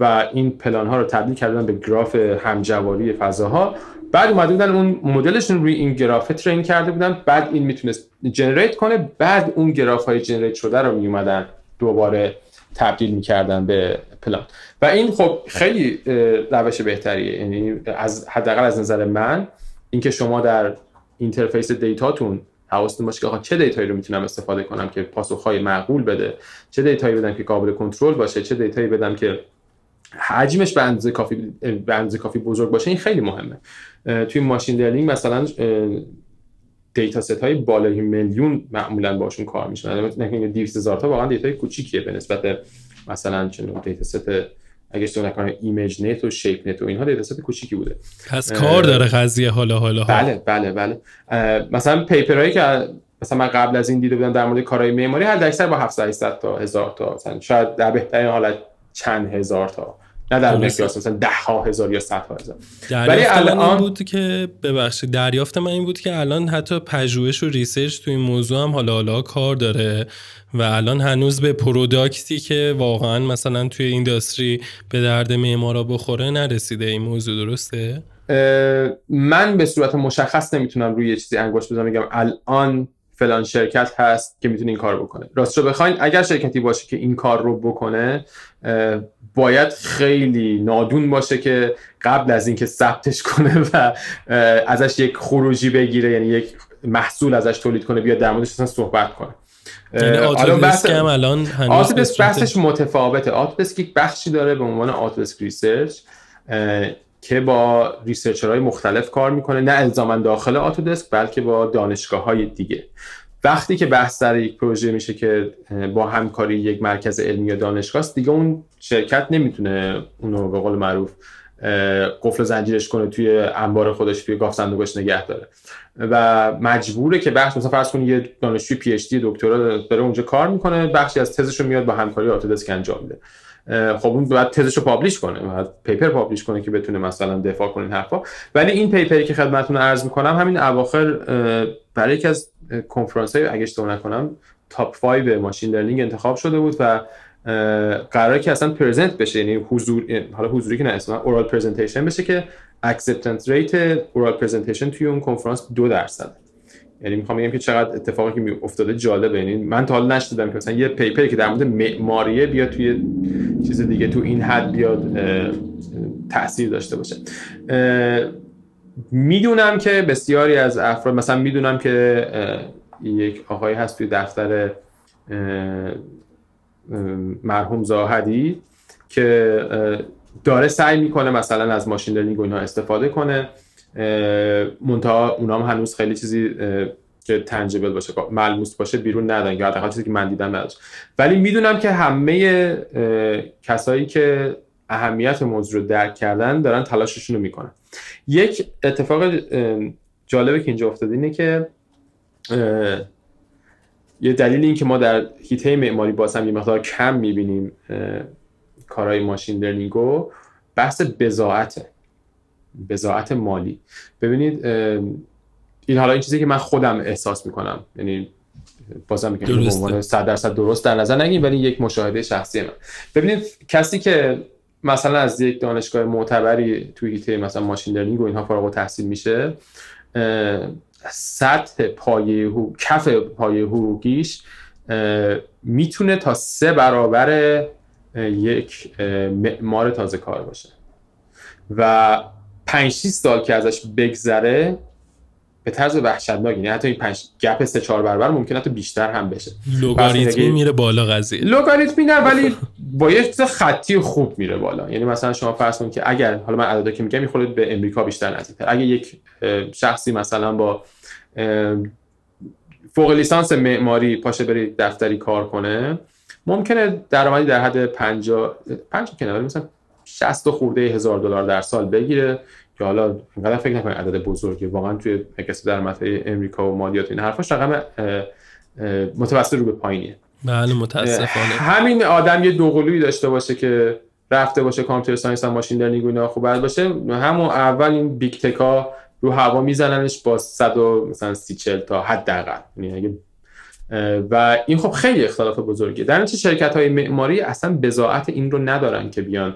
Speaker 2: و این پلان ها رو تبدیل کردن به گراف همجواری فضاها. بعد اومده بودن اون مدلشون روی این گراف train کرده بودن بعد این می‌تونست generate کنه بعد اون گراف های generate شده رو میومدن دوباره تبدیل می‌کردن به پلان. و این خب خیلی روش بهتریه. یعنی از حداقل از نظر من اینکه شما در interface دیتاتون حواستون باشه که چه دیتایی رو می‌تونم استفاده کنم که پاسخهای معقول بده چه دیتایی بدم که قابل کنترل باشه چه دیتایی بدم که حجمش به اندازه کافی به اندازه کافی بزرگ باشه این خیلی مهمه. توی machine learning مثلا dataset های بالای میلیون معمولا باشون کار میشه نه 200 هزار تا واقعا دیتا کوچیکیه به نسبت مثلا چنون dataset اگه اشتباه نکنم ImageNet و ShapeNet و اینها dataset کوچیکی بوده.
Speaker 3: پس کار داره قضیه حالا حالا
Speaker 2: بله بله بله. مثلا paper هایی که مثلا من قبل از این دیده بودم در مورد کارهای معماری حداکثر با 700 تا هزار تا مثلا شاید در بهترین حالت چند هزار تا. نه در مقیاس مثلا ده ها هزار یا صد ها هزار.
Speaker 3: ولی الان این بود که ببخشید دریافت من این بود که الان حتی پژوهش و research تو این موضوع هم حالا حالا کار داره. و الان هنوز به product ی که واقعا مثلا توی industry به درد معمارا بخوره نرسیده این موضوع درسته؟
Speaker 2: من به صورت مشخص نمی‌تونم روی یه چیزی انگشت بزنم بگم الان فلان شرکت هست که می‌تونه این کار بکنه. راست رو بخواین اگر شرکتی باشه که این کار رو بکنه باید خیلی نادون باشه که قبل از اینکه ثبتش کنه و ازش یک خروجی بگیره یعنی یک محصول ازش تولید کنه بیاد در موردش صحبت کنه.
Speaker 3: یعنی بحث... هم الان
Speaker 2: بحثش متفاوته. Autodesk یک بخشی داره به عنوان Autodesk Research که با researcher های مختلف کار می‌کنه. نه الزاما داخل آتودسک بلکه با دانشگاه های دیگه. وقتی که بحث در یک پروژه میشه که با همکاری یک مرکز علمی یا دانشگاه است دیگه اون شرکت نمی‌تونه اونو به قول معروف قفل و زنجیرش کنه توی انبار خودش توی گاوصندوقش نگه داره. و مجبوره که بخش مثلا فرض کنید یه دانشجوی PhD دکترا داره اونجا کار می‌کنه بخشی از تزش رو میاد با همکاری Autodesk انجام میده. خب اون باید تزش رو publish کنه باید paper publish کنه که بتونه مثلا دفاع کنه این حرفا. ولی این paper ی که خدمتتون عرض می‌کنم همین اواخر برای یکی از کنفرانس های اگه اشتباه نکنم top 5 machine learning انتخاب شده بود و قرار که اصلا present بشه یعنی حضور حالا حضوری که نه اصلا oral presentation بشه که acceptance rate oral presentation توی اون کنفرانس دو درصد. یعنی می‌خوام بگم که چقدر اتفاقی که افتاده جالبه. یعنی من تا حالا ندیدم که مثلا یه paper ی که در مورد معماریه بیاد توی چیز دیگه تو این حد بیاد تاثیر داشته باشه. می‌دونم که بسیاری از افراد مثلا می‌دونم که یک آقایی هست توی دفتر مرحوم زاهدی که داره سعی می‌کنه مثلا از ماشین لرنینگ اینها استفاده کنه. منتها اونا هم هنوز خیلی چیزی که تنجبل باشه ملموس باشه بیرون ندن یا حداقل چیزی که من دیدم نداشت. ولی می‌دونم که همه کسایی که اهمیت موضوع رو درک کردن دارن تلاششون رو می‌کنن. یک اتفاق جالبه که اینجا افتاده اینه که یه دلیل این که ما در هیته معماری باز هم یه مقدار کم می‌بینیم کارهای ماشین لرنینگو بحث بزاعته بزاعت مالی. ببینید این حالا این چیزی که من خودم احساس می‌کنم یعنی بازم میگم به عنوان 100 درصد درست در نظر نگیریم ولی یک مشاهده شخصی من. ببینید کسی که مثلا از یک دانشگاه معتبری توی هیته مثلا ماشین لرنینگ و اینها فارغ التحصیل میشه سطح پایه کف پایه حقوقیش می‌تونه تا سه برابر یک معمار تازه کار باشه. و 5 6 سال که ازش بگذره به طرز وحشتناک یعنی حتی این پنج گپ سه چهار برابر ممکنه حتی بیشتر هم بشه.
Speaker 3: لوگاریتمی میره بالا قضیه.
Speaker 2: لوگاریتمی نه ولی با یه خطی خوب میره بالا. یعنی مثلا شما فرض کنید که اگر حالا من عددا که میگم می‌خوره به امریکا بیشتر نزدیکتر اگه یک شخصی مثلا با فوق لیسانس معماری پاشه بری دفتری کار کنه ممکنه درآمدی در حد 50 50 کنه ولی مثلا 60 خورده هزار دلار در سال بگیره. که حالا اینقدر فکر نکنید عدد بزرگی واقعا توی مکس درآمد امریکا و مالیات این حرفاش رقم متوسط رو به پایینیه.
Speaker 3: بله متاسفانه.
Speaker 2: همین آدم یه دوقلویی داشته باشه که رفته باشه computer science و machine learning و اینا خوب باشه همون اول این big tech ا رو هوا میزننش با 100 مثلا 30 40 تا حداقل. یعنی و این خب خیلی اختلاف بزرگیه. در نتیجه شرکت های معماری اصلا بضاعت این رو ندارن که بیان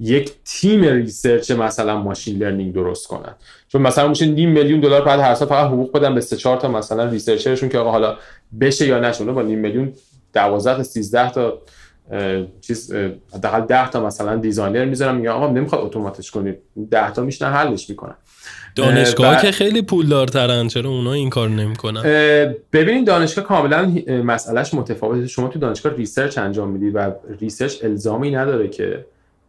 Speaker 2: یک تیم research مثلا machine learning درست کنن. چون مثلا میشه نیم میلیون دلار بعد هر سال فقط حقوق بدن به سه چهار تا مثلا researcher شون که آقا حالا بشه یا نشه با نیم میلیون 12 تا 13 تا چیز حداقل 10 تا مثلا designer می‌ذارم میگم آقا نمی‌خواد automate ش کنید. 10 تا میشینن حلش می‌کنن.
Speaker 3: دانشگاه که خیلی پولدارترن چرا اونا این کار نمی‌کنن؟
Speaker 2: ببینید دانشگاه کاملا مسئلهش متفاوته. شما تو دانشگاه research انجام می‌دید و research الزامی نداره که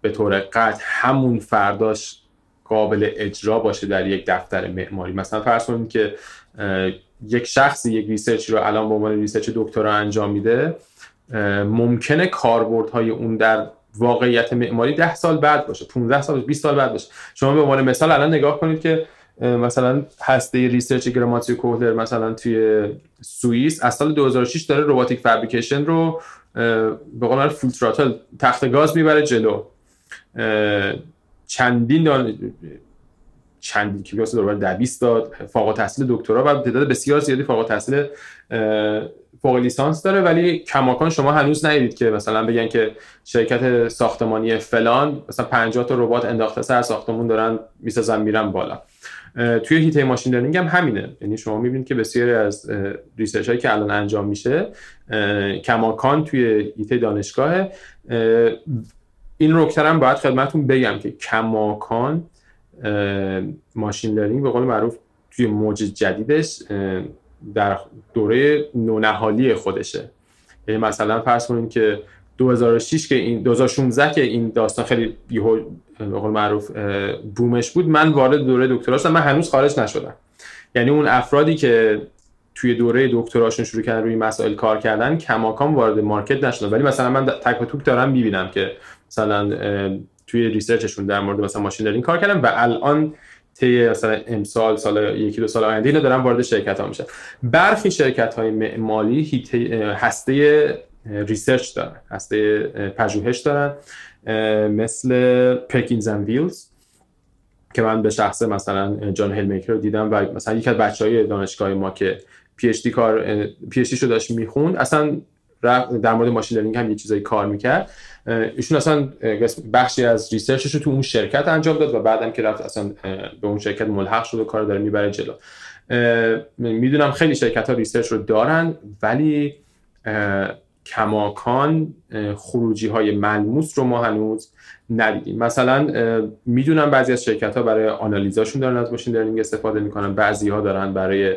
Speaker 2: به طور قطع همون فرداش قابل اجرا باشه در یک دفتر معماری. مثلا فرض کنید که یک شخصی یک research رو الان به عنوان research دکترا انجام میده ممکنه کاربردهای اون در واقعیت معماری 10 سال بعد باشه 15 سال 20 سال بعد باشه. شما به عنوان مثال الان نگاه کنید که مثلا هسته research گراماتیو کوهلر مثلا توی سوئیس از سال 2006 داره robotic fabrication رو به قول full throttle تخت گاز می‌بره جلو. چندین دان... چندین که بیاسه دور 20 داد. فوق تحصیل دکترا و تعداد بسیار زیادی فوق تحصیل فوق لیسانس داره. ولی کماکان شما هنوز ندیدید که مثلا بگن که شرکت ساختمانی فلان مثلا 50 تا ربات انداخته سر ساختمون دارن می‌سازن میرن بالا. توی هیته ماشین لرنینگ هم همینه. یعنی شما می‌بینید که بسیاری از ریسرچ هایی که الان انجام میشه کماکان توی هیته دانشگاه این رکتر هم باید خدمتون بگم که کماکان machine learning به قول معروف توی موج جدیدش در دوره نونهالی خودشه. یعنی مثلا فرض کنید که 2006 که این 2016 که این داستان خیلی به قول معروف boom ش بود من وارد دوره دکترا شدم. من هنوز خارج نشدم. یعنی اون افرادی که توی دوره دکتراشون شروع کردن روی مسائل کار کردن کماکان وارد market نشدن. ولی مثلا من تک توک دارم می‌بینم که مثلا توی research شون در مورد مثلا machine learning کار کردن و الان طی مثلا امسال سال یکی دو سال آینده اینا دارن وارد شرکت ها میشن. برخی شرکت های معماری هسته research دارن هسته پژوهش دارن مثل Perkins and Will که من به شخص مثلا جان هلمیکر رو دیدم و مثلا یک از بچه های دانشگاه ما که PhD کار PhD شو داشت می‌خوند اصلا در مورد machine learning هم یه چیزایی کار می‌کرد. ایشون اصلا بخشی از research ش رو تو اون شرکت انجام داد و بعدم که رفت اصلا به اون شرکت ملحق شد و کار داره می‌بره جلو. می‌دونم خیلی شرکت ها research رو دارن ولی کماکان خروجی های ملموس رو ما هنوز ندیدیم. مثلا می‌دونم بعضی از شرکت ها برای آنالیزاشون دارن از machine learning استفاده می‌کنن بعضی ها دارن برای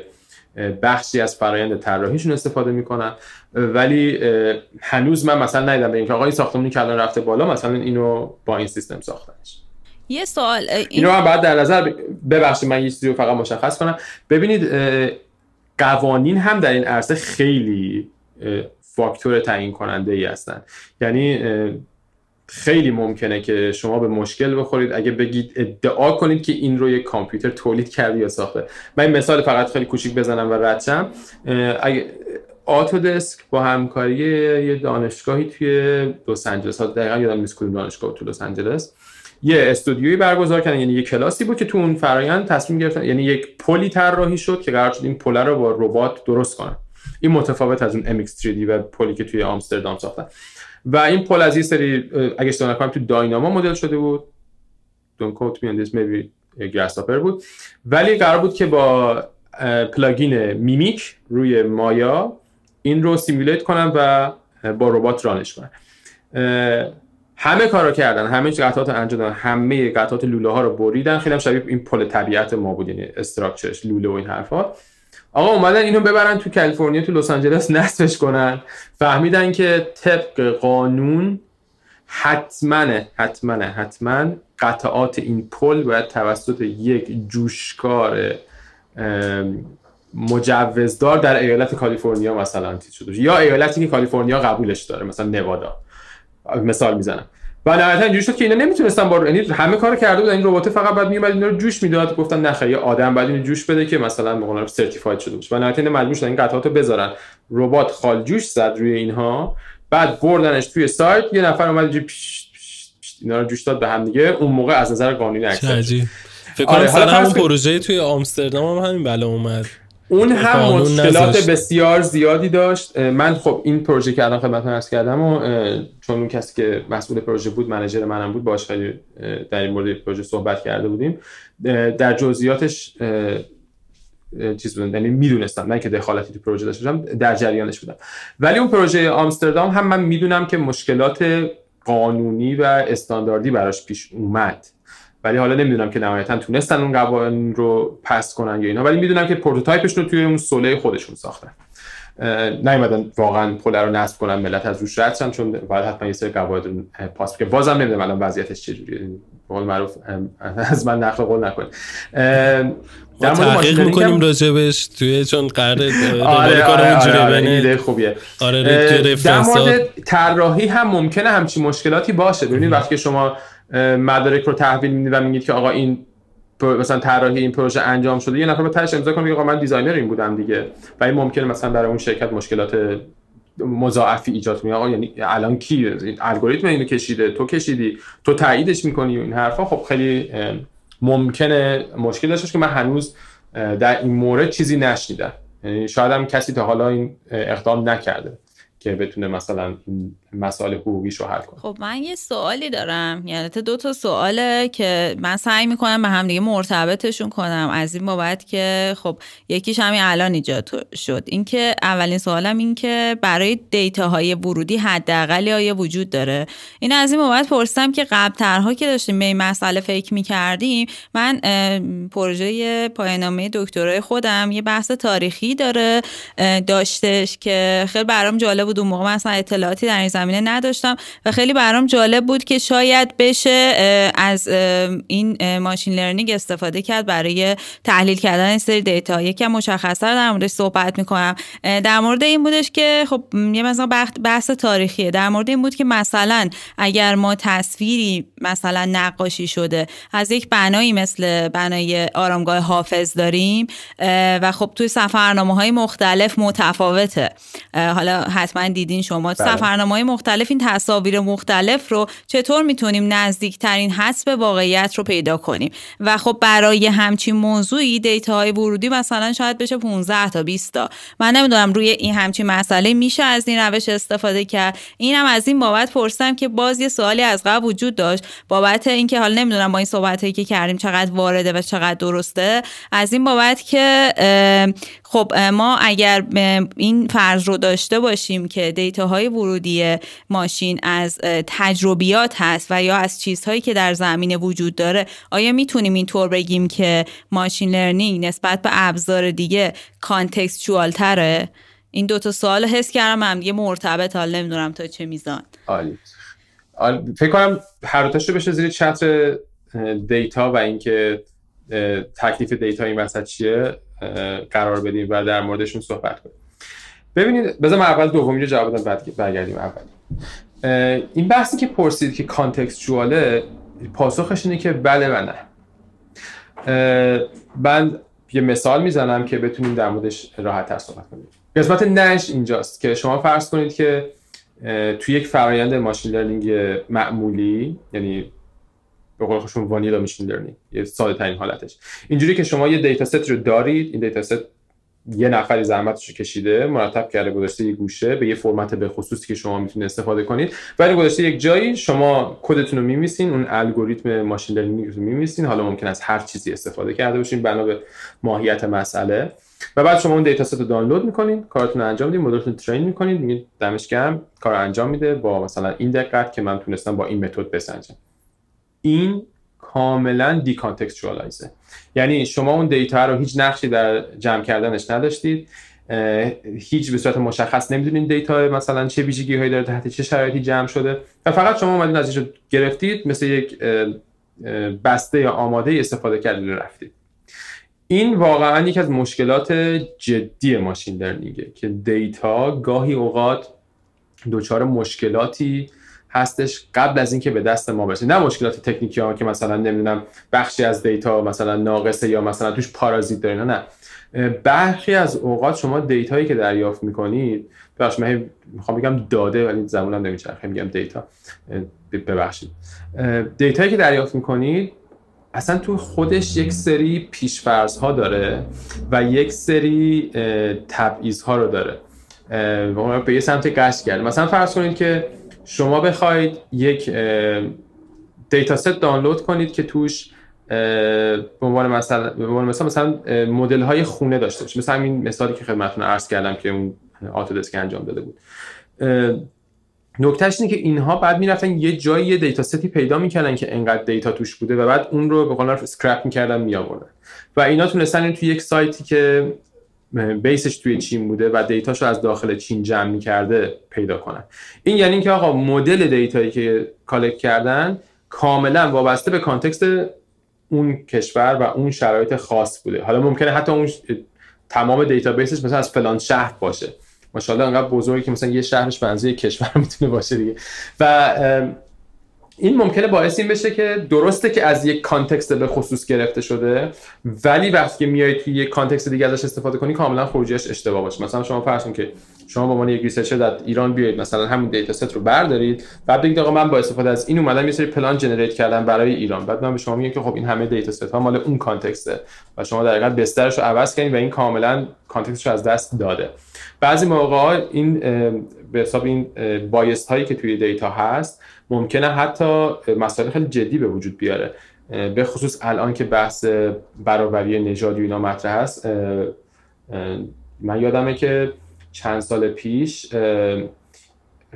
Speaker 2: بخشی از فرایند طراحیشون استفاده می‌کنن. ولی هنوز من مثلا ندیدم به اینکه آقا این ساختمونی که الان رفته بالا مثلا اینو با این سیستم ساختنش
Speaker 1: یه سوال این...
Speaker 2: اینو هم بعد در نظر ببخشید من یه چیزی رو فقط مشخص کنم. ببینید قوانین هم در این عرصه خیلی فاکتور تعیین کننده ای هستن. یعنی خیلی ممکنه که شما به مشکل بخورید. اگه بگید ادعا کنید که این رو یک کامپیوتر تولید کرده یا ساخته. من این مثال فقط خیلی کوچیک بزنم و ردشم اگه Autodesk با همکاری یه دانشگاهی توی لس آنجلس ها دقیقا یادم نیست کدوم دانشگاه تو لس آنجلس یه studio یی برگزار کردن یعنی یه کلاسی بود که تو اون فرایند تصمیم گرفتن یعنی یک پلی طراحی شد که قرار شد این پل رو با ربات درست کنن. این متفاوت از اون MX3D و پلی که توی آمستردام ساختن. و این پل از یه سری اگه اشتباه نکنم تو Dynamo مدل شده بود. Me on this maybe Grasshopper بود. ولی قرار بود که با plugin Mimic روی مایا این رو simulate کنن و با ربات run ش کنن همه کارو کردن. همه قطعات انجام دادن. همه قطعات لوله ها رو بریدن. خیلی هم شبیه این پل طبیعت ما بود یعنی structure ش لوله و این حرفا. آقا اومدن اینو ببرن تو کالیفرنیا تو لس آنجلس نصبش کنن. فهمیدن که طبق قانون حتما حتما حتما قطعات این پل باید توسط یک جوشکار مجوزدار در ایالت کالیفرنیا مثلا چیز شده یا ایالتی که کالیفرنیا قبولش داره مثلا نوادا. مثال می‌زنم. و نهایتا اینجوری شد که اینا نمی‌تونستن با یعنی همه کارو کرده بودن. این ربات فقط بعد میومد اینا رو جوش می‌داد. گفتن نه یه آدم بعد اینو جوش بده که مثلا به قول سرتیفاید شده باشه. و نهایتا اینا مجبور شدن این قطعات رو بذارن. ربات خال جوش زد روی اینها. بعد بردنش توی سایت. یه نفر اومد اینجوری اینا رو جوش داد به هم دیگه. اون موقع از نظر قانونی اکسپت
Speaker 3: فکر کنم آره همون پروژه توی آمستردام هم همین بله اومد.
Speaker 2: اون هم مشکلات بسیار زیادی داشت. من خب این پروژه که الان خدمتتون عرض کردم و چون اون کسی که مسئول پروژه بود منیجر منم بود باش خیلی در این مورد پروژه صحبت کرده بودیم. در جزئیاتش چیز بودن یعنی می‌دونستم نه که دخالتی تو پروژه داشته باشم در جریانش بودم. ولی اون پروژه آمستردام هم من می‌دونم که مشکلات قانونی و استانداردی براش پیش اومد. ولی حالا نمی‌دونم که نهایتا تونستن اون قوانین رو pass کنن یا اینا. ولی می‌دونم که prototype ش رو توی اون سوله خودشون ساختن. نیومدن واقعا پل رو نصب کنن ملت از روش رد شن چون باید حتما یه سری قواعد رو pass که بازم نمی‌دونم الان وضعیتش چجوریه قول معروف از من نقل قول نکنید.
Speaker 3: در مورد تحقیق می‌کنیم راجبش. توی چون قرار
Speaker 2: آره آره, آره, آره ایده خوبیه. آره در مورد طراحی هم ممکنه همچین مشکلاتی باشه. ببینید وقتی شما مدارک رو تحویل می‌دید و میگید که آقا این مثلا طراحی این پروژه انجام شده. یه نفر به تاش امضا کنه آقا من دیزاینر این بودم دیگه. و این ممکنه مثلا برای اون شرکت مشکلات مضاعفی ایجاد کنه. آقا یعنی الان کی الگوریتم اینو کشیده تو کشیدی تو تاییدش می‌کنی و این حرفا. خب خیلی ممکنه مشکل داشته که من هنوز در این مورد چیزی نشنیدم. یعنی شاید هم کسی تا حالا این اقدام نکرده. که بتونه مثلا مسائل حقوقیش رو حل کنه.
Speaker 1: خب من یه سوالی دارم. یعنی دو تا سواله که من سعی می‌کنم به همدیگه مرتبطشون کنم. از این بابت که خب یکیش همین الان ایجاد شد. اینکه اولین سوالم این که برای دیتا های ورودی حداقل آیا وجود داره؟ این از این بابت پرسیدم که قبل ترها که داشتیم به این مسئله فکر می‌کردیم من پروژه پایانامه دکترای خودم یه بحث تاریخی داره داشتش که خیلی برام جالب بود. اون موقع مثلا اطلاعاتی در این زمینه نداشتم و خیلی برام جالب بود که شاید بشه از این ماشین لرنینگ استفاده کرد برای تحلیل کردن این سری دیتا یکم مشخصتر در موردش صحبت می‌کنم. در مورد این بودش که خب یه مثلا بحث تاریخیه. در مورد این بود که مثلا اگر ما تصویری مثلا نقاشی شده از یک بنایی مثل بنای آرامگاه حافظ داریم و خب توی سفرنامه های مختلف متفاوته. حالا حتما دیدین شما. بله. سفرنامه های مختلف این تصاویر مختلف رو چطور می‌تونیم نزدیکترین حس به واقعیت رو پیدا کنیم؟ و خب برای همچین موضوعی دیتا های ورودی مثلا شاید بشه 15 تا 20 تا. من نمی‌دونم روی این همچین مسئله میشه از این روش استفاده کرد. اینم از این بابت پرسیدم که باز یه سوالی از قبل وجود داشت. بابت اینکه حالا نمی‌دونم با این صحبت که کردیم چقدر وارده و چقدر درسته. از این بابت که خب ما اگر این فرض رو داشته باشیم که دیتاهای ورودی ماشین از تجربیات هست و یا از چیزهایی که در زمینه وجود داره آیا می‌تونیم اینطور بگیم که machine learning نسبت به ابزار دیگه contextual تره این دوتا سوال حس کردم هم دیگه مرتبط حال نمی‌دونم تا چه میزان.
Speaker 2: عالی. فکر کنم هر رو بشه زیر چتر data و اینکه تکلیف data این وسط چیه. قرار بدیم و در موردشون صحبت کنیم. ببینید بذار اول دومی رو جواب بدم بعد برگردیم اول. این بحثی که پرسید که contextual ه پاسخش اینه که بله و نه. من یه مثال می‌زنم که بتونیم در موردش راحت تر صحبت کنیم. قسمت نش اینجاست که شما فرض کنید که توی یک فرایند machine learning معمولی یعنی به قول خودشون vanilla machine learning. یه ساده ترین حالتش. اینجوری که شما یه data set رو دارید این data set یه نفری زحمتش کشیده مرتب کرده گذاشته یه گوشه به یه فرمت به خصوصی که شما می‌تونید استفاده کنید. ولی گذاشته یک جایی شما کدتون رو می‌نویسین اون الگوریتم machine learning رو می‌نویسین. حالا ممکن از هر چیزی استفاده کرده باشین بنا به ماهیت مسئله. و بعد شما اون data set رو دانلود می‌کنین کارتون رو انجام میدین مدلتون train می‌کنید میگید دمش کار انجام میده با مثلا این دقت که من تونستم با این method بسنجم. این کاملا decontextualize ه یعنی شما اون data رو هیچ نقشی در جمع کردنش نداشتید. هیچ به صورت مشخص نمی‌دونین دیتا مثلا چه ویژگی هایی داره تحت چه شرایطی جمع شده. و فقط شما اومدین ازش گرفتید مثل یک بسته یا آماده استفاده کردید رفتید. این واقعا یکی از مشکلات جدی ماشین لرنینگه که دیتا گاهی اوقات دچار مشکلاتی هستش قبل از اینکه به دست ما برسه. نه مشکلات تکنیکی ها که مثلا نمی‌دونم بخشی از دیتا مثلا ناقصه یا مثلا توش پارازیت داره نه برخی از اوقات شما data یی که دریافت می‌کنید بخش من می‌خوام بگم داده ولی زبونم نمیچرخه میگم data. ببخشید. data یی که دریافت می‌کنید اصلا تو خودش یک سری پیشفرض ها داره و یک سری تبعیض ها رو داره. به یه سمت غش کرده مثلا فرض کنید که شما بخواید یک data set دانلود کنید که توش به عنوان مثلا به عنوان مثلا مثلا مدل های خونه داشته باشه مثلا این مثالی که خدمتتون عرض کردم که اون Autodesk انجام داده بود. نکتهش اینه که اینها بعد می‌رفتن یه جایی یه data set ی پیدا می‌کردن که انقدر data توش بوده و بعد اون رو به قول scrape می‌کردن میآوردن. و اینا تونستن توی یک سایتی که base ش توی چین بوده و data شو از داخل چین جمع می‌کرده پیدا کنن. این یعنی اینکه آقا مدل data یی که collect کردن کاملا وابسته به context اون کشور و اون شرایط خاص بوده. حالا ممکنه حتی اون تمام database ش مثلا از فلان شهر باشه. ماشاءالله انقدر بزرگی که مثلا یه شهرش اندازه کشور می‌تونه باشه دیگه. و این ممکنه باعث این بشه که درسته که از یک context به خصوص گرفته شده ولی وقتی که میای توی یک context دیگه ازش استفاده کنی کاملا خروجیش اشتباه باشه. مثلا شما فرض که شما به عنوان یک researcher در ایران بیاید مثلا همین data set رو بردارید بعد بگید آقا من با استفاده از این اومدم یه سری پلان generate کردم برای ایران. بعد من به شما میگم که خب این همه data set ها مال اون context ه و شما در حقیقت بسترش رو عوض کردین و این کاملا context ش رو از دست داده. بعضی موقع این به حساب این bias هایی که توی data هست ممکنه حتی مسائل خیلی جدی به وجود بیاره. به خصوص الان که بحث برابری نژادی اینا مطرح هست من یادمه که چند سال پیش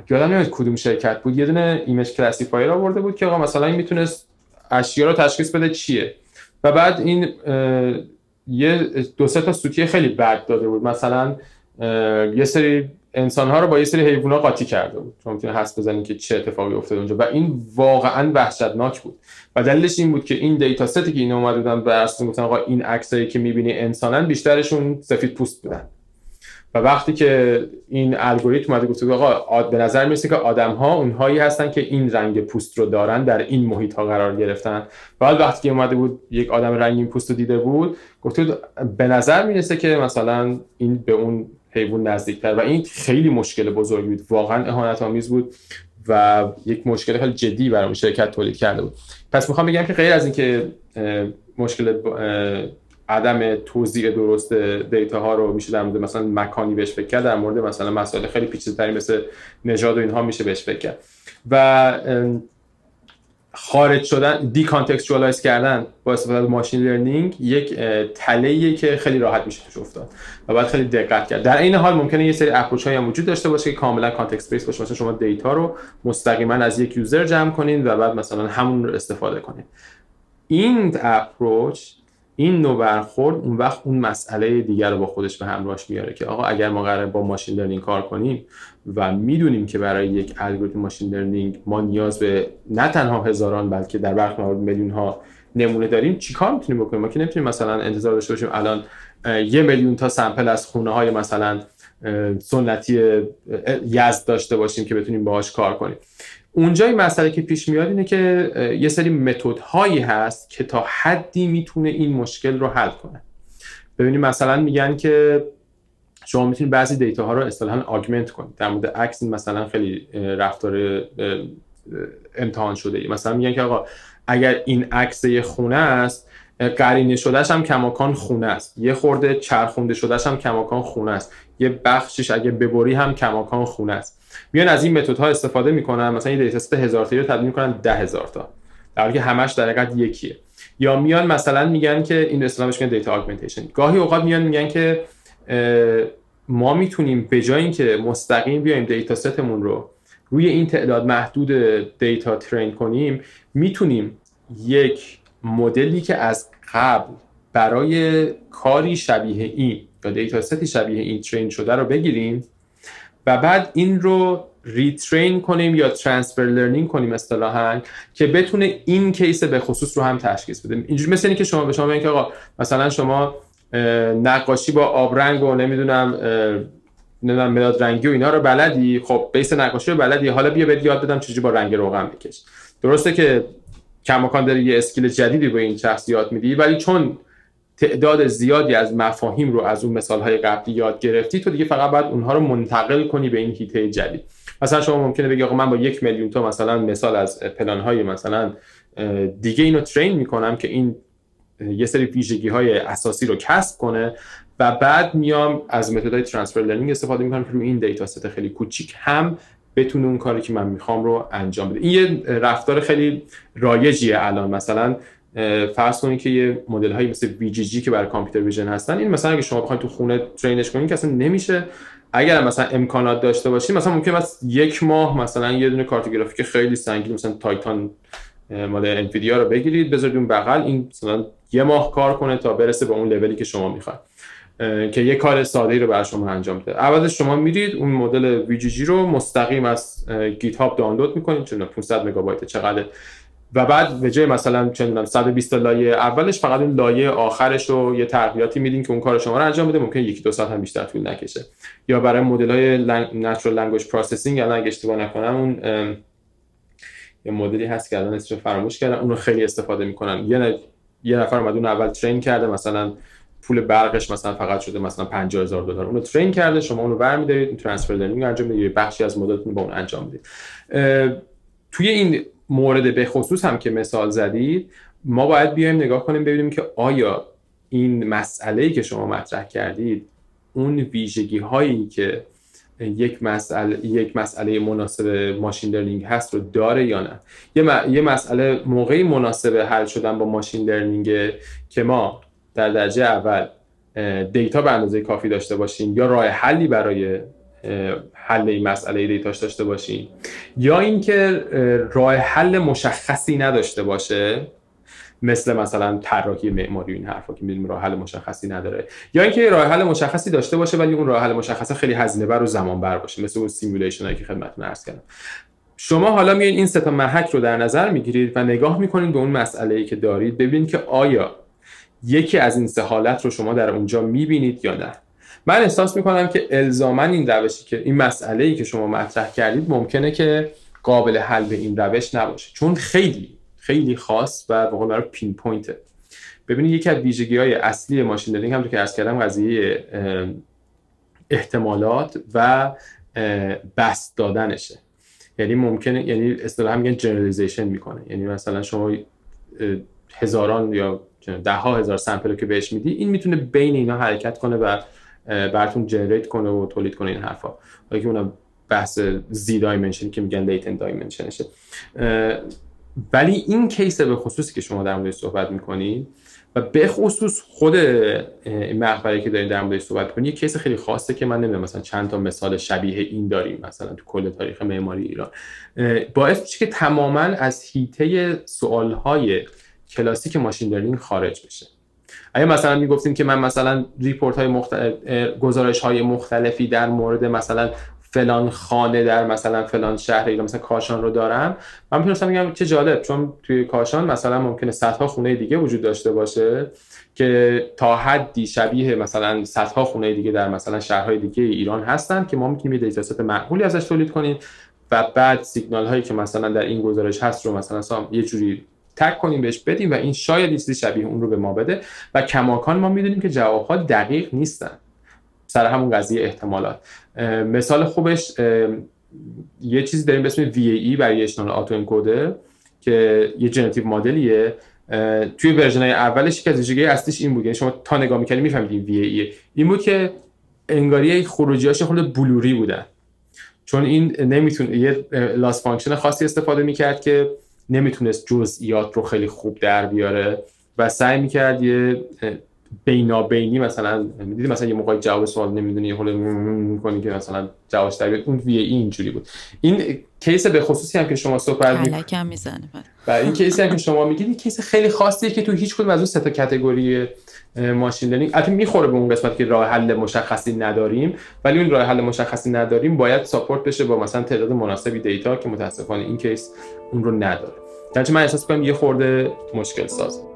Speaker 2: یادم نمیاد کدوم شرکت بود یه دونه image classifier آورده بود که آقا مثلا این می‌تونست اشیا رو تشخیص بده چیه. و بعد این یه دو سه تا سوتی خیلی بد داده بود. مثلا یه سری انسان ها رو با یه سری حیوانات قاطی کرده بود. شما می‌تونید حس بزنید که چه اتفاقی افتاده اونجا. و این واقعا وحشتناک بود. و دلیلش این بود که این دیتا ستی که اینا اومده بودن براتون گفتن آقا این عکسایی که می‌بینی انسانن بیشترشون سفید پوست بودن. و وقتی که این الگوریتم اومده گفت آقا به نظر می‌رسه که آدم ها اونهایی هستن که این رنگ پوست رو دارن در این محیط ها قرار گرفتن. بعد وقتی که اومده بود یک آدم رنگین پوست رو دیده بود گفت به نظر می‌رسه که مثلا این به اون حیوان نزدیکتر. و این خیلی مشکل بزرگی بود. واقعا اهانت آمیز بود و یک مشکل خیلی جدی برای شرکت تولید کرده بود. پس می‌خوام بگم که غیر از اینکه مشکل عدم توزیع درست دیتا ها رو میشه در مورد مثلا مکانی بهش فکر کرد در مورد مثلا مسائل خیلی پیچیده‌تری مثل نژاد و اینها میشه بهش فکر کرد. و خارج شدن decontextualize کردن با استفاده از machine learning یک تله که خیلی راحت میشه توش افتاد و باید خیلی دقت کرد. در این حال ممکنه یه سری approach هایی هم وجود داشته باشه که کاملا context based باشه. مثلا شما data رو مستقیما از یک user جمع کنین و بعد مثلا همون رو استفاده کنین. این approach این نوع برخورد اون وقت اون مسئله دیگر رو با خودش به همراهش میاره که آقا اگر ما قرار با machine learning کار کنیم و می‌دونیم که برای یک الگوریتم ماشین لرنینگ ما نیاز به نه تنها هزاران بلکه در برخی مورد میلیون ها نمونه داریم چیکار می‌تونیم بکنیم؟ ما که نمی‌تونیم مثلا انتظار داشته باشیم الان یه میلیون تا سمپل از خونه های مثلا سنتی یزد داشته باشیم که بتونیم باهاش کار کنیم. اونجا این مسئله که پیش میاد اینه که یه سری متد هایی هست که تا حدی می‌تونه این مشکل رو حل کنه. ببینید مثلا میگن که شما می‌تونید بعضی data ها رو اصطلاحا augment کنید. در مورد عکس مثلا خیلی رفتار امتحان شده ای. مثلا میگن که آقا اگر این عکس یه خونه است قرینه شدهش هم کماکان خونه است. یه خورده چرخونده شدهش هم کماکان خونه است. یه بخشش اگه ببری هم کماکان خونه است. میان از این متد ها استفاده می‌کنن مثلا این data set هزار تا رو تبدیل می‌کنن ده هزار تا. در حالی که همش در حقیقت یکیه. یا میان مثلا میگن که این اصطلاحش میگن data augmentation. گاهی اوقات میان میگن که ما می‌تونیم به جای اینکه مستقیم بیایم data set مون رو روی این تعداد محدود data train کنیم می‌تونیم یک مدلی که از قبل برای کاری شبیه این یا data set ی شبیه این train شده رو بگیریم. و بعد این رو retrain کنیم یا transfer learning کنیم اصطلاحا که بتونه این case به خصوص رو هم تشخیص بده. اینجوری مثل اینکه شما به شما بگین که آقا مثلا شما نقاشی با آبرنگ و نمی‌دونم نمی‌دونم مداد رنگی و اینا رو بلدی خب base نقاشی رو بلدی حالا بیا بهت یاد بدم چجوری با رنگ روغن بکش. درسته که کماکان داری یه skill جدیدی به این شخص یاد میدی ولی چون تعداد زیادی از مفاهیم رو از اون مثال های قبلی یاد گرفتی تو دیگه فقط باید اونها رو منتقل کنی به این حیطه جدید. مثلا شما ممکنه بگی آقا من با یک میلیون تا مثلا مثال از پلان های مثلا دیگه اینو train می‌کنم که این یه سری ویژگی های اساسی رو کسب کنه و بعد میام از متدهای transfer learning استفاده می‌کنم که روی این data set خیلی کوچیک هم بتونه اون کاری که من می‌خوام رو انجام بده. این یه رفتار خیلی رایجیه الان. مثلا فرض کنید که یه مدل هایی مثل VGG که برای computer vision هستن این مثلا اگه شما بخواید تو خونه train ش کنین که اصلا نمیشه. اگر مثلا امکانات داشته باشین مثلا ممکن است یک ماه مثلا یه دونه کارت گرافیک خیلی سنگین مثلا تایتان مال انویدیا رو بگیرید بذارید اون بغل این مثلا یه ماه کار کنه تا برسه به اون لولی که شما می‌خواید. که یه کار ساده رو برای شما انجام بده. عوضش شما میرید اون مدل VGG رو مستقیم از گیت هاب دانلود می‌کنید چون 500 مگابایت چقدر و بعد به جای مثلا چه 120 لایه اولش فقط اون لایه آخرش رو یه تغییراتی میدین که اون کار شما رو انجام بده ممکن یکی دو ساعت هم بیشتر طول نکشه. یا برای مدل های natural language processing الان اگه اشتباه نکنم اون یه مدلی هست که الان اسمش فراموش کردم اون رو خیلی استفاده می‌کنن. یه یه نفر اومد اون اول train کرده مثلا پول برقش مثلا فقط شده مثلا 50000 دلار. اون رو train کرده شما اون رو برمی‌دارید این transfer learning انجام می‌دید بخشی از مدلتون با اون انجام می‌دید. توی این مورد به خصوص هم که مثال زدید ما باید بیایم نگاه کنیم ببینیم که آیا این مسئله که شما مطرح کردید اون ویژگی هایی که یک مسئله یک مسئله مناسب machine learning هست رو داره یا نه؟ یه, یه مسئله موقعی مناسب حل شدن با machine learning که ما در درجه اول data به اندازه کافی داشته باشیم یا راه حلی برای حل این مسئله data ش داشته باشیم یا اینکه راه حل مشخصی نداشته باشه مثل مثلا طراحی معماری این حرفا که می‌دونیم راه حل مشخصی نداره. یا اینکه راه حل مشخصی داشته باشه ولی اون راه حل مشخص خیلی هزینه بر و زمان بر باشه مثل اون سیمولیشن هایی که خدمتتون عرض کردم. شما حالا میایین این سه تا محک رو در نظر می‌گیرید و نگاه می‌کنید به اون مسئله ای که دارید ببینید که آیا یکی از این سه حالت رو شما در اونجا می‌بینید یا نه. من احساس می‌کنم که الزاما این روشی که این مسئله ای که شما مطرح کردید ممکنه که قابل حل به این روش نباشه. چون خیلی خیلی خاص و به قول pinpoint ه. ببینید یکی از ویژگی های اصلی machine learning هم که عرض کردم قضیه احتمالات و بسط دادنشه. یعنی ممکنه یعنی اصطلاحا میگن generalization می‌کنه. یعنی مثلا شما هزاران یا ده ها هزار sample که بهش میدی این می‌تونه بین اینا حرکت کنه و براتون generate کنه و تولید کنه این حرفا. حالا که اونم بحث z dimension که میگن latent dimension شه ولی این case به خصوصی که شما در موردش صحبت می‌کنید و به خصوص خود مقبره که دارین در موردش صحبت کنید یه case خیلی خاصه که من نمی‌دونم مثلا چند تا مثال شبیه این داریم مثلا تو کل تاریخ معماری ایران. باعث میشه که تماما از حیطه سوالهای کلاسیک machine learning خارج بشه. اگه مثلا می‌گفتیم که من مثلا report های مختلف گزارش های مختلفی در مورد مثلا فلان خانه در مثلا فلان شهر یا مثلا کاشان رو دارم من می‌تونستم بگم چه جالب چون توی کاشان مثلا ممکنه صدها خونه دیگه وجود داشته باشه که تا حدی شبیه مثلا صدها خونه دیگه در مثلا شهرهای دیگه ایران هستن که ما می‌تونیم یه دیتاست معقولی ازش تولید کنیم و بعد سیگنال هایی که مثلا در این گزارش هست رو مثلا یه جوری تک کنیم بهش بدیم و این شاید چیزی شبیه اون رو به ما بده. و کماکان ما می‌دونیم که جوابها دقیق نیستن. سر همون قضیه احتمالات. مثال خوبش یه چیزی داریم به اسم VAE variational autoencoder ه که یه generative model یه. توی version اولش که از ویژگی اصلیش این بود. یعنی شما تا نگاه می‌کنید می‌فهمید این VAE این بود که انگاری خروجیاش خورده blurry بودن. چون این نمی‌تونه یه loss function خاصی استفاده می‌کرد که نمی‌تونست جزئیات رو خیلی خوب در بیاره و سعی می‌کرد یه بینابینی مثلا می‌دیدی مثلا یه موقعی جواب سوال نمی‌دونی یه می‌کنی که مثلا جوابش در اون VAE اینجوری بود. این case به خصوصی هم که شما صحبت
Speaker 1: می‌کنید می‌زنه
Speaker 2: و این case ی هم که شما میگید این case خیلی خاصیه که تو هیچ کدوم از اون سه تا category machine learning. البته می‌خوره به اون قسمت که راه حل مشخصی نداریم. ولی اون راه حل مشخصی نداریم باید support بشه با مثلا تعداد مناسبی data که متاسفانه این case اون رو نداره. در من احساس کنم یه خورده مشکل سازه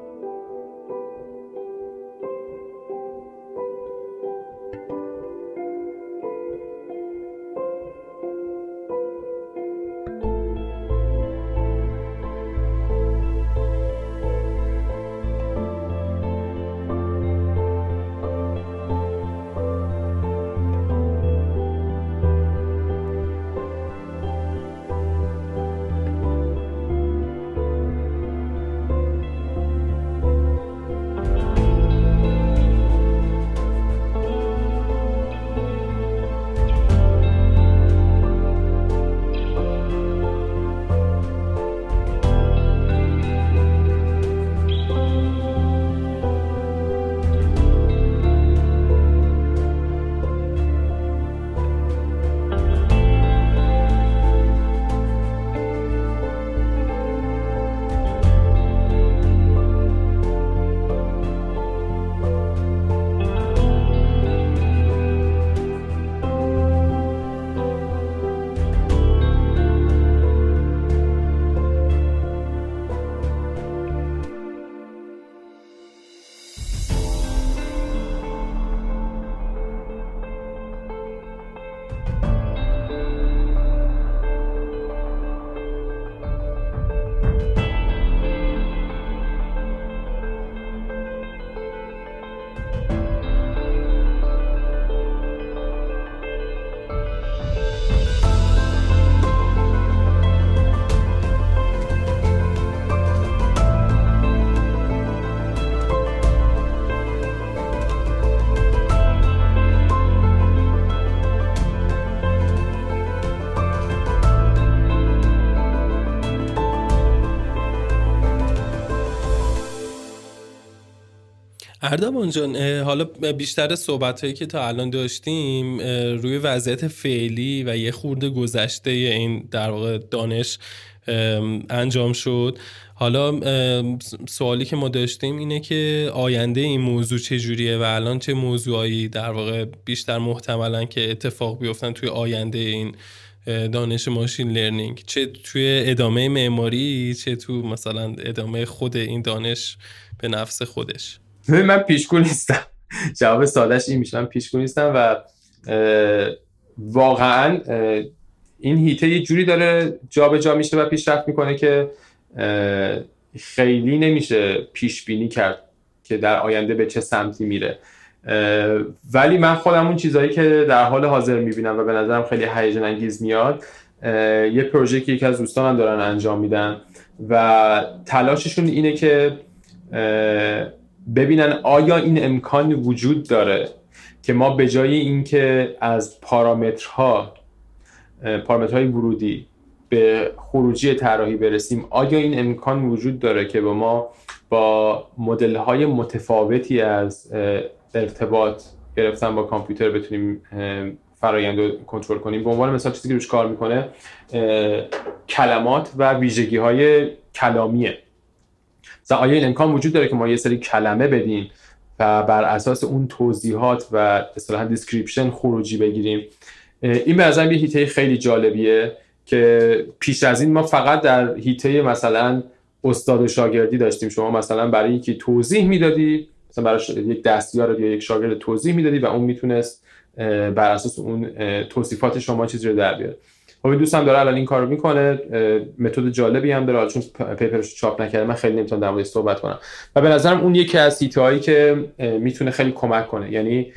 Speaker 3: اردوان جان حالا بیشتر صحبت هایی که تا الان داشتیم روی وضعیت فعلی و یه خورده گذشته این در واقع دانش انجام شد. حالا سوالی که ما داشتیم اینه که آینده این موضوع چه جوریه و الان چه موضوعایی در واقع بیشتر محتملن که اتفاق بیفتن توی آینده این دانش ماشین لرنینگ؟ چه توی ادامه معماری چه تو مثلا ادامه خود این دانش به نفس خودش؟
Speaker 2: من پیشگو نیستم. جواب سادش این میشه من پیشگو نیستم و واقعا این هیته یه جوری داره جابجا جا میشه و پیشرفت می‌کنه که خیلی نمیشه پیش بینی کرد که در آینده به چه سمتی میره. ولی من خودم اون چیزهایی که در حال حاضر می‌بینم و به نظرم خیلی هیجان انگیز میاد یه پروژه که یکی از دوستانم دارن انجام میدن و تلاششون اینه که ببینن آیا این امکان وجود داره که ما به جای اینکه از پارامترها پارامترهای ورودی به خروجی طراحی برسیم آیا این امکان وجود داره که با ما با مدل های متفاوتی از ارتباط گرفتن با کامپیوتر بتونیم فرایند رو کنترل کنیم؟ به عنوان مثال چیزی که روش کار می‌کنه کلمات و ویژگی های کلامیه. آیا این امکان وجود داره که ما یه سری کلمه بدیم و بر اساس اون توضیحات و اصطلاحا description خروجی بگیریم؟ این به نظرم یه حیطه خیلی جالبیه که پیش از این ما فقط در حیطه مثلا استاد و شاگردی داشتیم. شما مثلا برای یکی توضیح می‌دادی مثلا برای یک دستیار یا یک شاگرد توضیح می‌دادی و اون می‌تونست بر اساس اون توصیفات شما چیزی رو در بیاره. خب دوستم داره الان این کارو می‌کنه متد جالبی هم داره. چون paper ش چاپ نکرده من خیلی نمی‌تونم در موردش صحبت کنم. و به نظرم اون یکی از حیطه هایی که می‌تونه خیلی کمک کنه. یعنی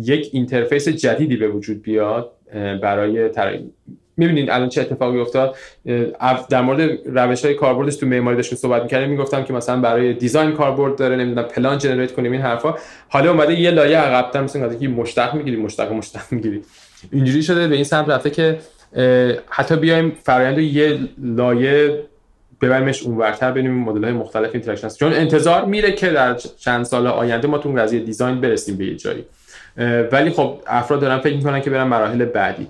Speaker 2: یک interface جدیدی به وجود بیاد برای می‌بینید الان چه اتفاقی افتاد. در مورد روش های کاربردش تو معماری داشتیم صحبت می‌کردیم. می‌گفتم که مثلا برای design کاربرد داره نمی‌دونم پلان generate کنیم این حرفا. حالا اومده یه لایه عقب‌تر مثلا که مشتق می‌گیری مشتق مشتق می‌گیری. اینجوری شده به این سمت رفته که حتی بیایم فرآیند یه لایه ببریمش اونورتر ببینیم مدل های مختلف interaction چون انتظار میره که در چند سال آینده ما تو قضیه design برسیم به یه جایی. ولی خب افراد دارن فکر می‌کنن که برن مراحل بعدی.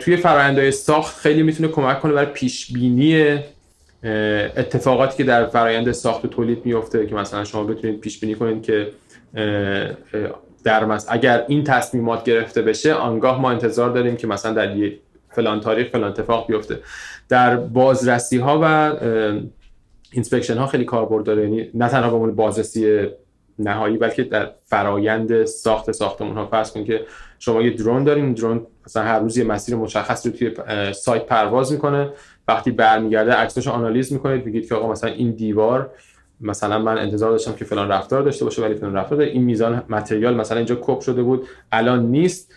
Speaker 2: توی فرآیندهای ساخت خیلی می‌تونه کمک کنه برای پیش بینی اتفاقاتی که در فرآیند ساخت و تولید میفته که مثلا شما بتونید پیش بینی کنید که در مس... اگر این تصمیمات گرفته بشه آنگاه ما انتظار داریم که مثلا در فلان تاریخ فلان اتفاق بیفته. در بازرسی ها و inspection ها خیلی کاربرد داره. یعنی نه تنها به بازرسی نهایی بلکه در فرایند ساخت ساختمون ها فرض کنید که شما یه drone داریم drone مثلا هر روز یه مسیر مشخص رو توی سایت پرواز می‌کنه. وقتی برمیگرده عکساشو آنالیز می‌کنید. میگید که آقا مثلا این دیوار مثلا من انتظار داشتم که فلان رفتار داشته باشه ولی فلان رفتار این میزان متریال مثلا اینجا کپ شده بود. الان نیست.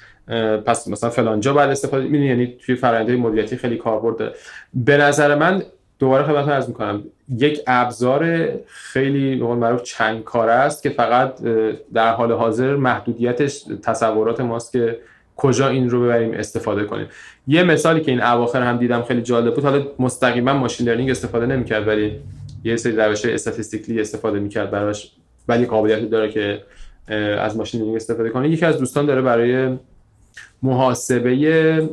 Speaker 2: پس مثلا فلان جا بعد استفاده می یعنی توی فرآیندهای مدیریتی خیلی کاربرد به نظر من دوباره خدمتتون عرض می‌کنم. یک ابزار خیلی به قول معروف چند کاره است که فقط در حال حاضر محدودیتش تصورات ماست که کجا این رو ببریم استفاده کنیم. یه مثالی که این اواخر هم دیدم خیلی جالب بود. حالا مستقیما ماشین لرنینگ استفاده نمی‌کرد ولی یه سری روش استاتستیکلی استفاده می‌کرد براش ولی قابلیت داره که از ماشین لرنینگ استفاده کنه. یکی از دوستان داره برای محاسبه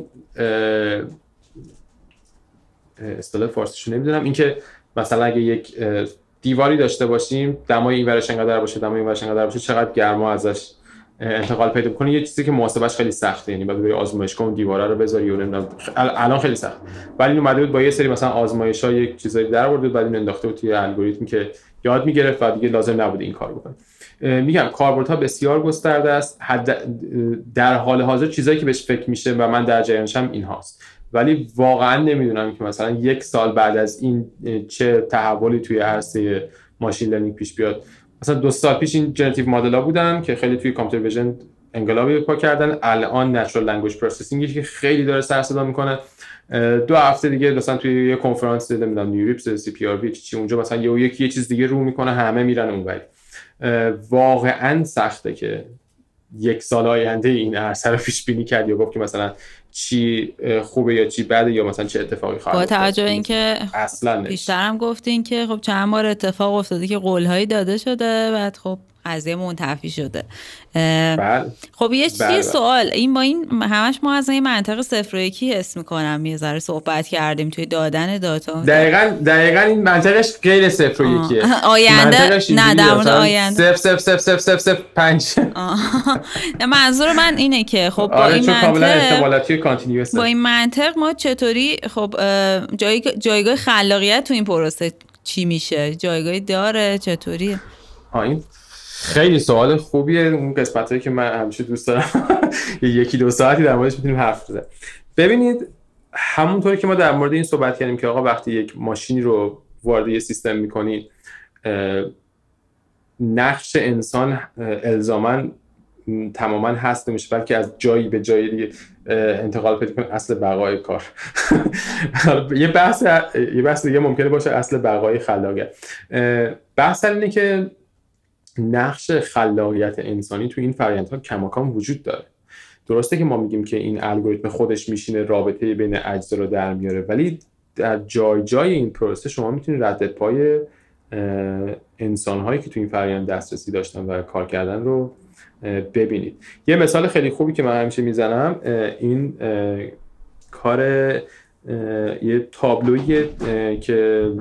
Speaker 2: اصطلاح فارسیشو نمی‌دونم. اینکه مثلا اگه یک دیواری داشته باشیم دمای این ورش انقدر باشه دمای این ورش انقدر باشه چقدر گرما ازش انتقال پیدا کنه یه چیزی که محاسبش خیلی سخته. یعنی بعد بری آزمایشگاه اون دیواره رو بذاری و نمی‌دونم الان خیلی سخت. ولی اومده بود با یه سری مثلا آزمایش ها یک چیزایی در آورد بعد این انداخته بود توی الگوریتم که یاد می‌گرفت و دیگه لازم نبود این کار بکنه. میگم کاربردها بسیار گسترده است. در حال حاضر چیزایی که بهش فکر میشه و من در جریانشم این هاست. ولی واقعا نمی‌دونم که مثلا یک سال بعد از این چه تحولی توی عرصه machine learning پیش بیاد مثلا دو سال پیش این generative model ها بودن که خیلی توی computer vision انقلابی پا کردن. الان natural language processing که خیلی داره سر صدا می‌کنه. دو هفته دیگه مثلا توی یه کنفرانس نمی‌دونم NeurIPS CVPR چی اونجا مثلا یه یکی یه چیز دیگه رو می‌کنه همه میرن اونوری. واقعا سخته که یک سال آینده این عرصه رو پیش بینی کرد یا گفت که مثلا چی خوبه یا چی بده یا مثلا چه اتفاقی خواهد
Speaker 1: با توجه به اینکه
Speaker 2: اصلا
Speaker 1: بیشترم گفتین که خب چند بار اتفاق افتاده که قولهایی داده شده بعد خب قضیه منتفی شده.
Speaker 2: بله.
Speaker 1: خب یه
Speaker 2: بله.
Speaker 1: سوال. این با این همش ما از این منطق صفر و یکی حس می‌کنم. یه ذره صحبت کردیم توی دادن داتا.
Speaker 2: دقیقا دقیقا این منطقش غیر صفر و یکیه.
Speaker 1: آینده نه. در مورد آینده.
Speaker 2: صفر صفر صفر صفر صفر صفر پنج.
Speaker 1: منظور من اینه که خب با
Speaker 2: آره
Speaker 1: این منطق با این منطق ما چطوری خب اه، جای جایگاه خلاقیت تو این پروسه چی میشه؟ جایگاهی داره؟ چطوری
Speaker 2: این خیلی سوال خوبیه. اون قسمت هایی که من همیشه دوست دارم. یکی دو ساعتی در موردش می‌تونیم حرف بزنیم. ببینید همونطوری که ما در مورد این صحبت کردیم که آقا وقتی یک ماشینی رو وارد یه سیستم می‌کنید نقش انسان الزاما تماما هست نمیشه بلکه از جایی به جایی دیگه انتقال پیدا کنه اصل بقای کار. یه بحث یه بحث دیگه ممکنه باشه اصل بقای خلاقیت. اه، بحث اینه که نقش خلاقیت انسانی تو این فرآیندها کماکان وجود داره. درسته که ما میگیم که این الگوریتم خودش میشینه رابطه بین اجزا رو در میاره ولی در جای جای این پروسه شما می‌تونید رد پای انسان هایی که تو این فرآیند دسترسی داشتن و کار کردن رو ببینید. یه مثال خیلی خوبی که من همیشه می‌زنم این کار یه تابلویی که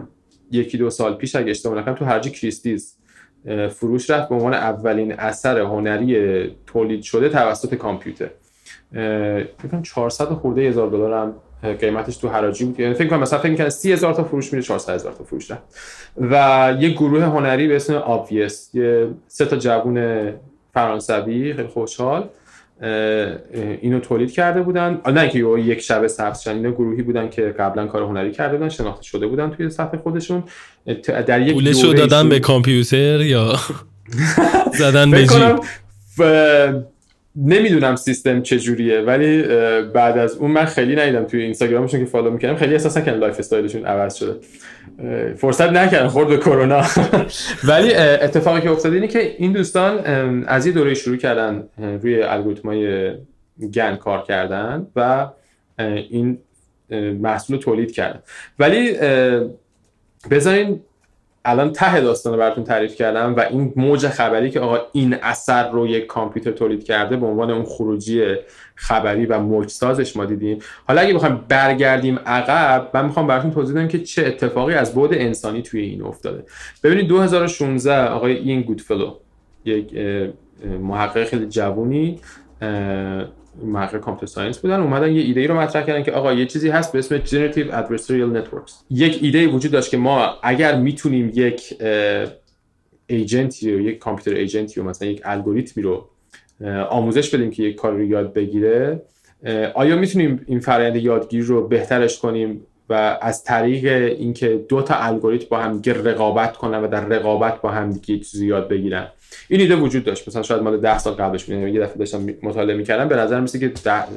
Speaker 2: یکی دو سال پیش اگه اشتباه نکنم تو هرجی کریستیز فروش رفت به عنوان اولین اثر هنری تولید شده توسط کامپیوتر. فکر کنم 400 خورده هزار دلار هم قیمتش تو حراجی بود. یعنی فکر کنم مثلا فکر می‌کنم 30 هزار تا فروش میره 400 هزار تا فروش رفت. و یه گروه هنری به اسم آبویس یه سه تا جوون فرانسوی خیلی خوشحال. اینو تولید کرده بودن. نه اینکه یک شب سبز شدن اینا گروهی بودن که قبلا کار هنری کرده بودن شناخته شده بودن توی سطح خودشون. در یک
Speaker 3: پولش رو
Speaker 2: دوره‌ای
Speaker 3: دادن به کامپیوتر یا زدن به
Speaker 2: نمی‌دونم سیستم چجوریه ولی بعد از اون من خیلی ندیدم توی اینستاگرامشون که follow می‌کردم. خیلی احساس نکردم lifestyle شون عوض شده. فرصت نکردم خورد به کرونا. ولی اتفاقی که افتاده اینه که این دوستان از یه دوره شروع کردن روی الگوریتمای گن کار کردن و این محصول تولید کردن. ولی بذارین الان ته داستان رو براتون تعریف کردم و این موج خبری که آقا این اثر رو یک کامپیوتر تولید کرده به عنوان اون خروجی خبری و موج سازش ما دیدیم. حالا اگه بخوایم برگردیم عقب من می‌خوام براتون توضیح بدم که چه اتفاقی از بعد انسانی توی این افتاده. ببینید 2016 آقای Ian Goodfellow یک محقق خیلی جوونی محقق computer science بودن اومدن یه ایده ای رو مطرح کردن که آقا یه چیزی هست به اسم Generative Adversarial Networks. یک ایده وجود داشت که ما اگر می‌تونیم یک agent ی رو یک computer agent ی رو مثلا یک الگوریتمی رو آموزش بدیم که یک کار رو یاد بگیره آیا می‌تونیم این فرآیند یادگیری رو بهترش کنیم و از طریق اینکه دو تا الگوریتم با هم رقابت کنن و در رقابت با هم دیگه چیزی یاد بگیرن؟ این ایده وجود داشت. مثلا شاید مال 10 سال قبلش بود یه دفعه داشتم مطالعه می‌کردم به نظر میسه که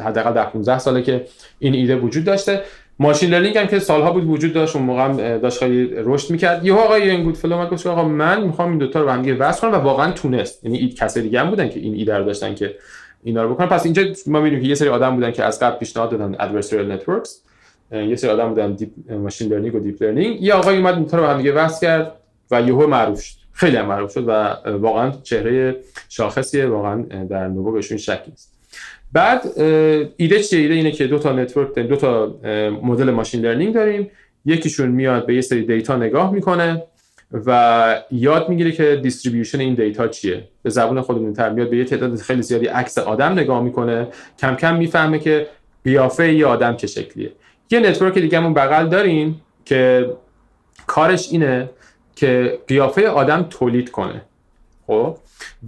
Speaker 2: حداقل 10 15 ساله که این ایده وجود داشته. ماشین لرنینگ هم که سالها بود وجود داشت اون موقع هم داشت خیلی رشد می‌کرد. یهو آقای این گودفلو اومد گفت آقا من می‌خوام این دوتا رو به هم وصل کنم و واقعا تونست. یعنی این کسای دیگه هم بودن که این ایده رو داشتن که اینا رو بکنن. پس اینجا ما می‌بینیم که یه سری آدم بودن که از قبل پیشنهاد دادن networks. اه، یه سری آدم بودن deep machine learning و deep learning یه آقای اومد این رو به هم وصل کرد و یهو معروف شد. خیلی هم معروف شد و واقعا چهره شاخصیه واقعا در نبوغشون شک نیست. بعد ایده چیه؟ ایده اینه که دو تا network داریم دو تا مدل machine learning داریم. یکیشون میاد به یه سری data نگاه می‌کنه و یاد می‌گیره که distribution این data چیه. به زبون خودمون تر میاد به یه تعداد خیلی زیادی عکس آدم نگاه می‌کنه. کم کم می‌فهمه که قیافه یه آدم چه شکلیه. یه network دیگه همون بغل داریم که کارش اینه که قیافه آدم تولید کنه. خب؟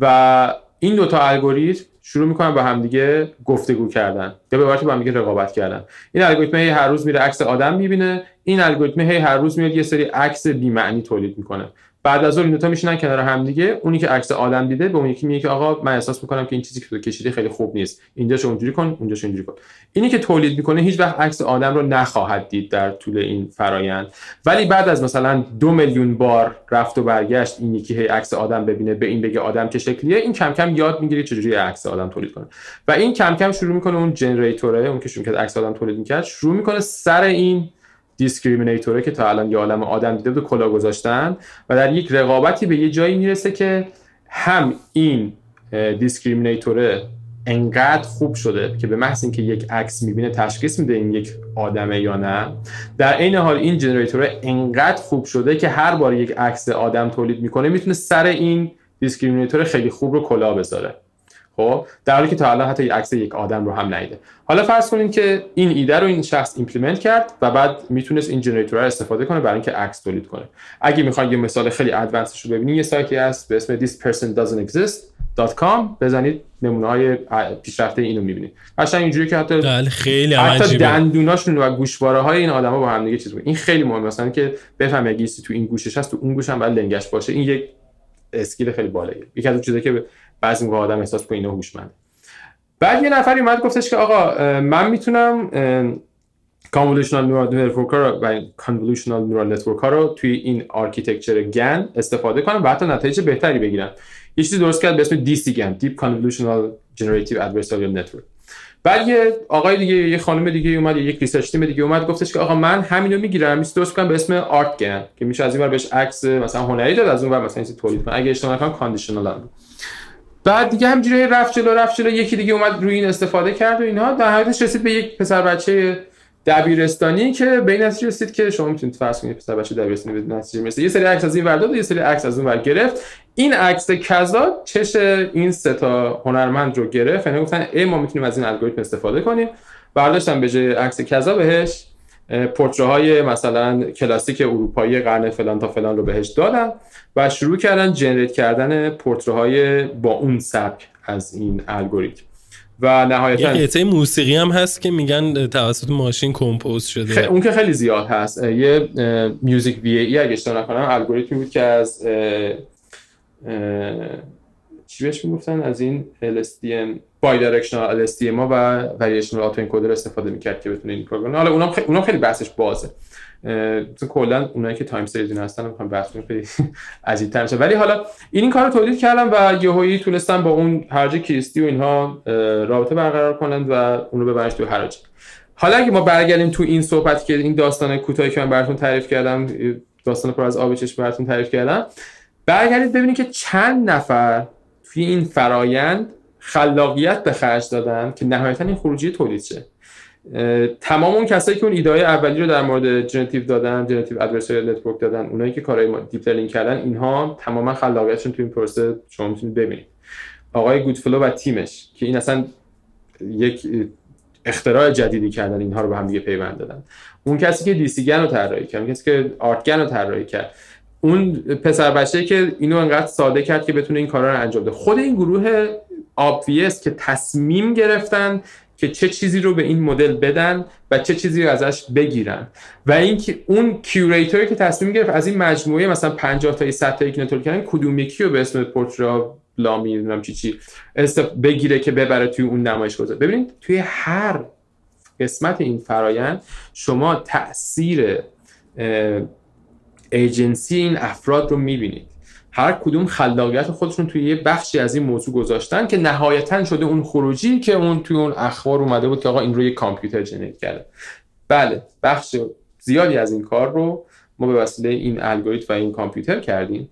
Speaker 2: و این دوتا الگوریتم شروع می‌کنن با همدیگه گفتگو کردن. یا به عبارتی با همدیگه رقابت کردن. این الگوریتم هی هر روز میره عکس آدم می‌بینه. این الگوریتم هی هر روز میاد یه سری عکس بی معنی تولید می‌کنه. بعد از اون این دو تا میشینن کنار هم دیگه. اونی که عکس آدم دیده به اون یکی میگه که آقا من احساس می‌کنم که این چیزی که تو کشیدی خیلی خوب نیست. اینجاش اونجوری کن اونجاش اینجوری کن. اینی که تولید می‌کنه هیچ وقت عکس آدم رو نخواهد دید در طول این فرایند. ولی بعد از مثلا دو میلیون بار رفت و برگشت این یکی هی عکس آدم ببینه به این بگه آدم چه شکلیه این کم کم یاد می‌گیره چجوری عکس آدم تولید کنه. و این کم کم شروع می‌کنه اون generator ه اون که شروع عکس آدم تولید می‌کرد شروع می‌کنه سر این discriminator ه که تا الان یه عالم آدم دیده بود کلاه گذاشتن و در یک رقابتی به یه جایی می‌رسه که هم این discriminator ه انقدر خوب شده که به محض اینکه یک عکس می‌بینه تشخیص میده این یک آدمه یا نه در عین حال این generator انقدر خوب شده که هر بار یک عکس آدم تولید می‌کنه می‌تونه سر این discriminator خیلی خوب رو کلاه بذاره. خب در حالی که تا الان حتی عکس یک آدم رو هم ندیده. حالا فرض کنیم که این ایده رو این شخص implement کرد و بعد می‌تونست این generator رو استفاده کنه برای اینکه عکس تولید کنه. اگه می‌خواید یه مثال خیلی advanced ش رو ببینید یه سایتی هست به اسم this person doesn't exist.com بزنید نمونه های پیشرفته اینو می‌بینید. قشنگ اینجوری که حتی
Speaker 3: بله، خیلی
Speaker 2: حتی دندوناشون و گوشواره های این آدما با هم دیگه چیز بود این خیلی مهمه. مثلا که بفهم اگه تو این گوشش هست تو اون گوش هم باید لنگش باشه. این یک skill خیلی بالاییه. یکی از اون چیزایی که بعضی موقع آدم احساس کنه اینا هوشمند بعد یه نفری اومد گفتش که آقا من می‌تونم convolutional neural network رو و convolutional neural network رو توی این architecture GAN استفاده کنم و حتی نتایج بهتری بگیرم. یه چیزی درست کرد به اسم DCGAN GAN deep convolutional generative adversarial network بعد یه آقای دیگه یه خانم دیگه اومد یک research team دیگه اومد گفتش که آقا من همینو می‌گیرم میشه درست کنم به اسم ArtGAN که میشه از این ور بهش عکس مثلا هنری داد از اون ور مثلا تولید کنم. اگه اشتباه نکنم conditional بعد دیگه همینجوری رفت جلو رفت جلو یکی دیگه اومد روی این استفاده کرد و اینها در حقیقتش رسید به یک پسر بچه دبیرستانی که به این نتیجه رسید که شما می‌تونید فرض کنید پسر بچه دبیرستانی به نتیجه می‌رسه. یه سری عکس از این ور و یه سری عکس از اون ور گرفت. این عکس کذا چش این سه تا هنرمند رو گرفت. یعنی گفتن ای ما می‌تونیم از این الگوریتم استفاده کنیم. برداشتن به جای عکس کذا بهش. های مثلا کلاسیک اروپایی قرن فلان تا فلان رو بهش دادن و شروع کردن جنریت کردن های با اون سبک از این الگوریتم. و نهایتا
Speaker 3: یه قطعه موسیقی هم هست که میگن توسط ماشین کمپوز شده.
Speaker 2: اون که خیلی زیاد هست. یه Music VAE اگه اشتباه نکنم الگوریتمی بود که از چی بهش می‌گفتن؟ از این LSTM bidirectional LSTM ها و variational autoencoder استفاده می‌کرد که بتونه این program حالا اونم اونم خیلی بحثش بازه. کلا اونایی که time series هستن می‌خوام بحث خیلی عجیب تر ولی حالا این این کارو تولید کردم و یهویی تونستم با اون حراج کریستی و اینها رابطه برقرار کنند و اون رو ببرنش تو حراج حالا اگه ما برگردیم تو این صحبت که این داستان کوتاهی که من براتون تعریف کردم داستان پر از آب چشم براتون تعریف کردم برگردید ببینید که چند نفر توی این فرایند خلاقیت به خرج دادن که نهایتا این خروجی تولید شه. تمام اون کسایی که اون ایده اولی رو در مورد generative دادن generative adversarial network دادن اونایی که کارهای deep learning کردن اینها تماما خلاقیتشون تو این پروسه شما می‌تونید ببینید. آقای گودفلو و تیمش که این اصلا یک اختراع جدیدی کردن اینها رو به هم دیگه پیوند دادن. اون کسی که DCGAN رو طراحی کرد اون کسی که ArtGAN رو طراحی کرد. اون پسر بچه که اینو انقدر ساده کرد که بتونه این کارا رو انجام بده. خود این گروه Obvious که تصمیم گرفتن که چه چیزی رو به این مدل بدن و چه چیزی رو ازش بگیرن. و اینکه اون curator ی که تصمیم گرفت از این مجموعه مثلا 50 تا 100 تا که تولید کردن کدوم یکی رو به اسم Portrait بلامی نمی‌دونم چی چی بگیره که ببره توی اون نمایش گذاره ببینید توی هر قسمت این فرایند شما تاثیر ایجنسی این افراد رو می‌بینید. هر کدوم خلاقیت خودشون توی یه بخشی از این موضوع گذاشتن که نهایتا شده اون خروجی که اون توی اون اخبار اومده بود که آقا این رو یه کامپیوتر جنریت کرده. بله بخش زیادی از این کار رو ما به وسیله این الگوریتم و این کامپیوتر کردیم.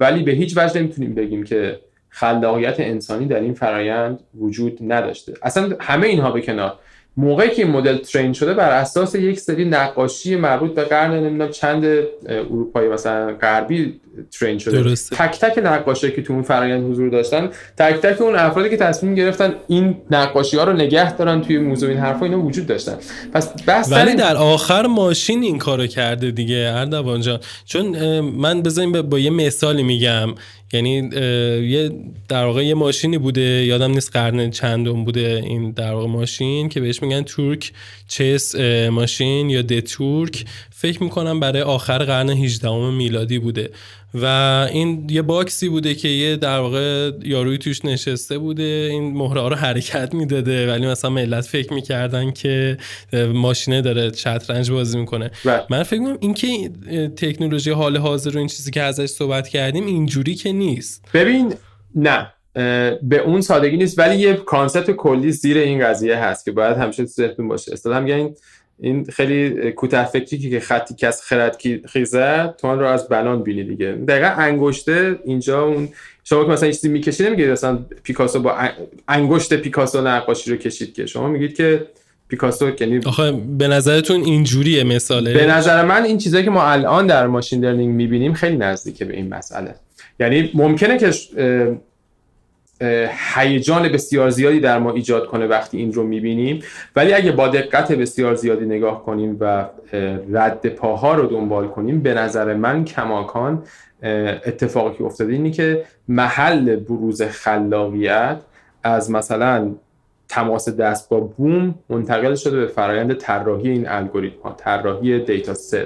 Speaker 2: ولی به هیچ وجه نمی‌تونیم بگیم که خلاقیت انسانی در این فرایند وجود نداشته. اصلا همه اینها به کنار. موقعی که این مدل ترین شده بر اساس یک سری نقاشی مربوط به قرن نمی‌دونم چند اروپایی مثلا غربی ترین شده.
Speaker 3: درسته.
Speaker 2: تک تک نقاشی که تو اون فرآیند حضور داشتن تک تک اون افرادی که تصمیم گرفتن این نقاشی ها رو نگه دارن توی موزه این حرفا اینا وجود داشتن. پس
Speaker 3: بس ولی در آخر ماشین این کارو کرده دیگه اردوان جان. چون من بزنیم با یه مثالی میگم. یعنی یه در واقع یه ماشینی بوده یادم نیست قرن چندم بوده این در واقع ماشین که بهش میگن تورک چس ماشین یا د تورک. فکر می‌کنم برای آخر قرن 18 میلادی بوده. و این یه باکسی بوده که یه در واقع یاروی توش نشسته بوده. این مهره رو حرکت می‌داده ولی مثلا ملت فکر می‌کردن که ماشینه داره شطرنج بازی می‌کنه. من فکر می‌کنم این که تکنولوژی حال حاضر رو این چیزی که ازش صحبت کردیم اینجوری که نیست.
Speaker 2: ببین نه به اون سادگی نیست ولی یه concept کلی زیر این قضیه هست که باید همیشه تو ذهنتون باشه. اصطلاحا میگن این خیلی کوتاه فکری که خطی کز خرد خیزد تو آن رو از بنان بینی دیگه. دقیقا انگشته اینجا اون شما که مثلا چیزی می‌کشی نمیگید مثلا پیکاسو با انگشت پیکاسو نقاشی رو کشید که. شما میگید که پیکاسو یعنی
Speaker 3: آخه به نظرتون اینجوریه مثاله؟
Speaker 2: به نظر من این چیزایی که ما الان در ماشین لرنینگ می‌بینیم خیلی نزدیکه به این مسئله. یعنی ممکنه که هیجان بسیار زیادی در ما ایجاد کنه وقتی این رو می‌بینیم. ولی اگه با دقت بسیار زیادی نگاه کنیم و رد پاها رو دنبال کنیم به نظر من کماکان اتفاقی که افتاده اینی که محل بروز خلاقیت از مثلا تماس دست با بوم منتقل شده به فرایند طراحی این الگوریتم ها طراحی data set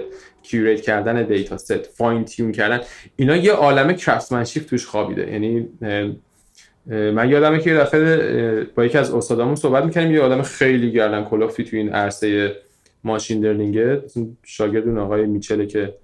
Speaker 2: curate کردن data set fine tune کردن. اینا یه عالم craftsmanship توش خوابیده. یعنی من یادمه که دفعه با یکی از استادامون صحبت می‌کنیم یه آدم خیلی گردن کلفتی تو این عرصه machine learning شاگرد اون آقای میچله که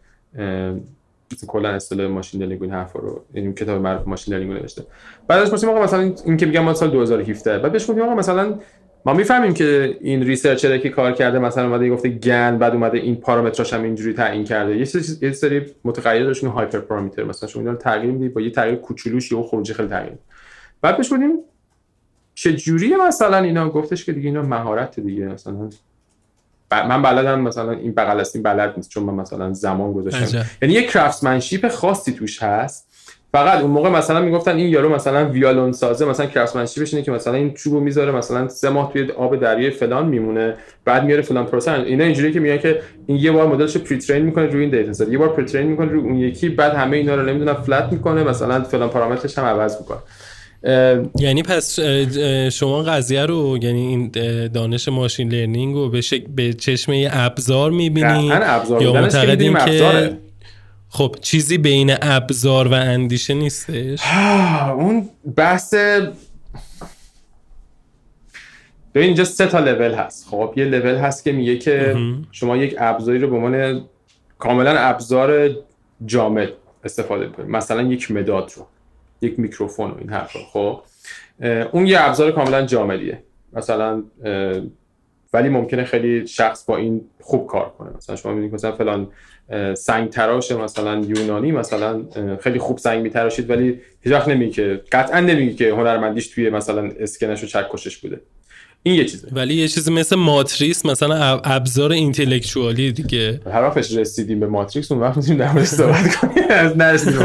Speaker 2: کلا اصطلاح machine learning این حرفا رو این کتاب معروف machine learning رو نوشته. بعدش گفتیم آقا مثلا این که میگم ما سال 2017 بعد بهش گفتیم آقا مثلا ما می‌فهمیم که این ریسرچر که کار کرده مثلا اومده گفته گن بعد اومده این پارامتراش هم اینجوری تعیین کرده. یه سری یه سری متغیر داشتون هایپر پارامتر مثلا شما اینا تغییر می‌دید با یه تغییر کوچولوش یا خروجی خیلی تغییر بعد بهش گفتیم چه جوریه مثلا اینا؟ گفتش که دیگه اینا مهارت دیگه مثلا من بلدم مثلا این بغل است این بلد نیست چون من مثلا زمان گذاشتم. یعنی یه کرافتمنشیپ خاصی توش هست. فقط اون موقع مثلا می‌گفتن این یارو مثلا ویالون سازه مثلا craftsmanship ش اینه که مثلا این چوبو می‌ذاره مثلا سه ماه توی آب دریای فلان میمونه بعد میاره فلان پروسه. اینا اینجوریه که میگن که این یه بار مدلش pre-train می‌کنه روی این data set یه بار pre-train می‌کنه روی اون یکی بعد همه اینا رو نمی‌دونم flat می‌کنه مثلا فلان پارامترش هم عوض می‌کنه.
Speaker 3: یعنی پس شما قضیه رو یعنی این دانش machine learning رو به, شک... به چشم ابزار می‌بینید یا معتقدین که خب چیزی بین ابزار و اندیشه نیستش؟
Speaker 2: اون بحث ببین اینجا سه تا لول هست. خب یه لول هست که میگه که شما یک ابزاری رو به عنوان کاملا ابزار جامد استفاده کنید مثلا یک مداد رو. یک میکروفون و این حرفا. خب؟ اون یه ابزار کاملا جامدیه مثلا ولی ممکنه خیلی شخص با این خوب کار کنه. مثلا شما می‌بینید مثلا فلان سنگ تراش مثلا یونانی مثلا خیلی خوب سنگ میتراشید ولی هیچ وقت نمیگه قطعا نمیگه که هنرمندیش توی مثلا اسکنش و چکشش بوده. این یه چیزه.
Speaker 3: ولی یه چیزی مثل ماتریس مثلا ابزار اینتלקچوالی دیگه.
Speaker 2: حرفش رسیدیم به ماتریکس اون وقت می‌تونیم در صحبت کنیم. از نرسیدیم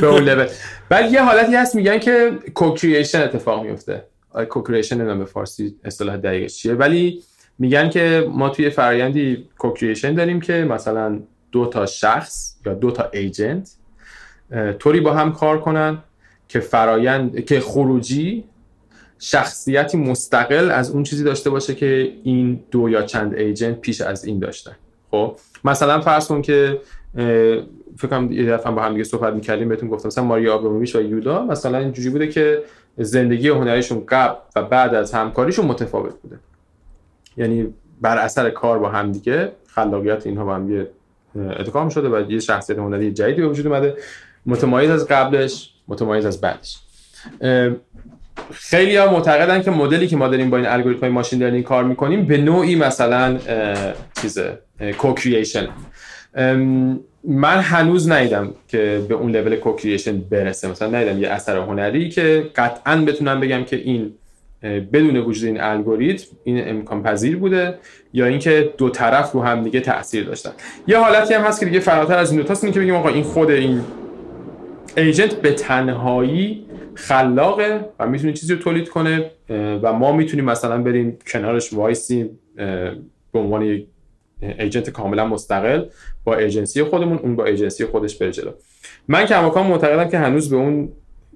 Speaker 2: به اون لول ولی یه حالتی هست میگن که کوکریشن اتفاق میفته co-creation نمی‌دونم به فارسی اصطلاح دقیقش چیه. ولی میگن که ما توی فرآیندی co-creation داریم که مثلا دو تا شخص یا دو تا agent طوری با هم کار کنن که فرایند که خروجی شخصیتی مستقل از اون چیزی داشته باشه که این دو یا چند agent پیش از این داشتن. خب؟ مثلا فرض کن که فکر کنم یه دفعه با هم دیگه صحبت می‌کردیم بهتون گفتم مثلا مارینا آبراموویچ و یودا مثلا اینجوری بوده که زندگی هنریشون قبل و بعد از همکاریشون متفاوت بوده. یعنی بر اثر کار با هم دیگه خلاقیت اینها با هم ادغام شده و یه شخصیت هنری جدیدی به وجود اومده. متمایز از قبلش متمایز از بعدش. خیلی ها معتقدن که مدلی که ما داریم با این الگوریتم های machine learning کار می‌کنیم به نوعی مثلا چیز co-creation من هنوز ندیدم که به اون level co-creation برسه. مثلا ندیدم یه اثر هنری که قطعا بتونم بگم که این بدون وجود این الگوریتم این امکان پذیر بوده یا اینکه دو طرف رو هم دیگه تاثیر داشتن. یه حالتی هم هست که دیگه فراتر از این دو که بگیم آقا این خود این agent به تنهایی خلاقه و می‌تونه چیزی رو تولید کنه و ما می‌تونیم مثلا بریم کنارش وایسیم به عنوان یک agent کاملا مستقل با ایجنسی خودمون اون با ایجنسی خودش بره جلو. من کماکان معتقدم که هنوز به اون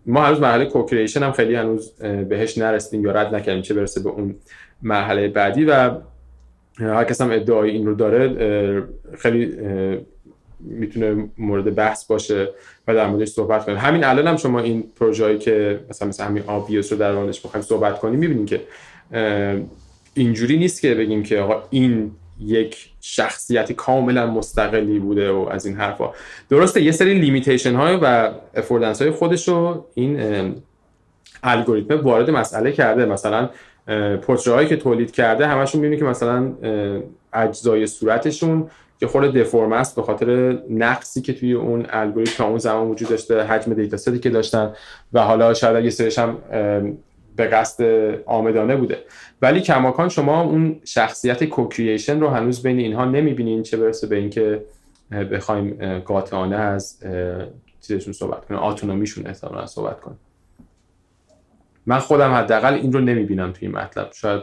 Speaker 2: ما هنوز مرحله کوکریشن هم خیلی هنوز بهش نرسیدیم یا رد نکردیم چه برسه به اون مرحله بعدی و هر کس هم ادعای این رو داره خیلی می‌تونه مورد بحث باشه و در موردش صحبت کنیم همین الان هم شما این پروژه‌ای که مثلا مثل همین آبیوس رو در موردش بخوایم صحبت کنیم می‌بینیم که اینجوری نیست که بگیم که آقا این یک شخصیت کاملا مستقلی بوده و از این حرفا. درسته یه سری limitation های و affordance های خودش رو این الگوریتم وارد مسئله کرده. مثلا پورتره که تولید کرده همشون می‌بینی که مثلا اجزای صورتشون که خود دفرم است به خاطر نقصی که توی اون الگوریتم تا اون زمان وجود داشته حجم data set ی که داشتن و حالا شاید اگه سرش هم به قصد عامدانه بوده. ولی کماکان شما اون شخصیت co-creation رو هنوز بین اینها نمی‌بینین چه برسه به اینکه بخوایم قاطعانه از چیزشون صحبت کنیم آتونومیشون احتمالا صحبت کنیم. من خودم حداقل این رو نمی‌بینم توی مطلب. شاید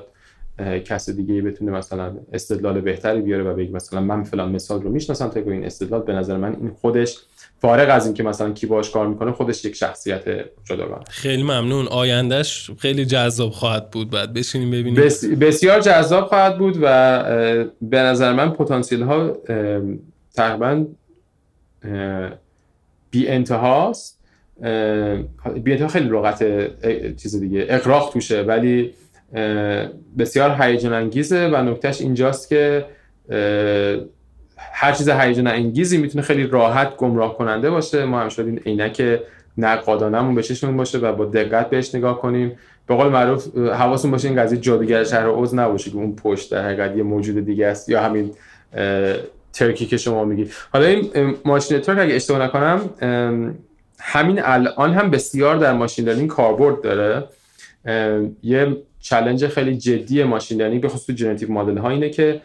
Speaker 2: کس دیگه بتونه مثلا استدلال بهتری بیاره و بگه مثلا من فلان مثال رو می‌شناسم تا این استدلال به نظر من این خودش فارغ از اینکه مثلا کی باش کار می‌کنه خودش یک شخصیت جداگانه.
Speaker 3: خیلی ممنون. آیندهش خیلی جذاب خواهد بود. بعد بشینیم ببینیم.
Speaker 2: بس... بسیار جذاب خواهد بود و به نظر من پتانسیل ها تقریبا بی انتهاست. بی انتها خیلی لغت چیز دیگه اقراق توشه ولی بسیار هیجان انگیزه و نکتهش اینجاست که هر چیز هیجان انگیزی می‌تونه خیلی راحت گمراه کننده باشه. ما هم این عینک نقادانمون به چشمون باشه و با دقت بهش نگاه کنیم. به قول معروف حواستون باشه این قضیه جادوگر شهر اوز نباشه که اون پشت در حقیقت یه موجود دیگه است یا همین ترکی که شما میگی. حالا این ماشین ترک اگه اشتباه نکنم همین الان هم بسیار در machine learning کاربرد داره. یه challenge خیلی جدی machine learning به خصوص generative model ها اینه که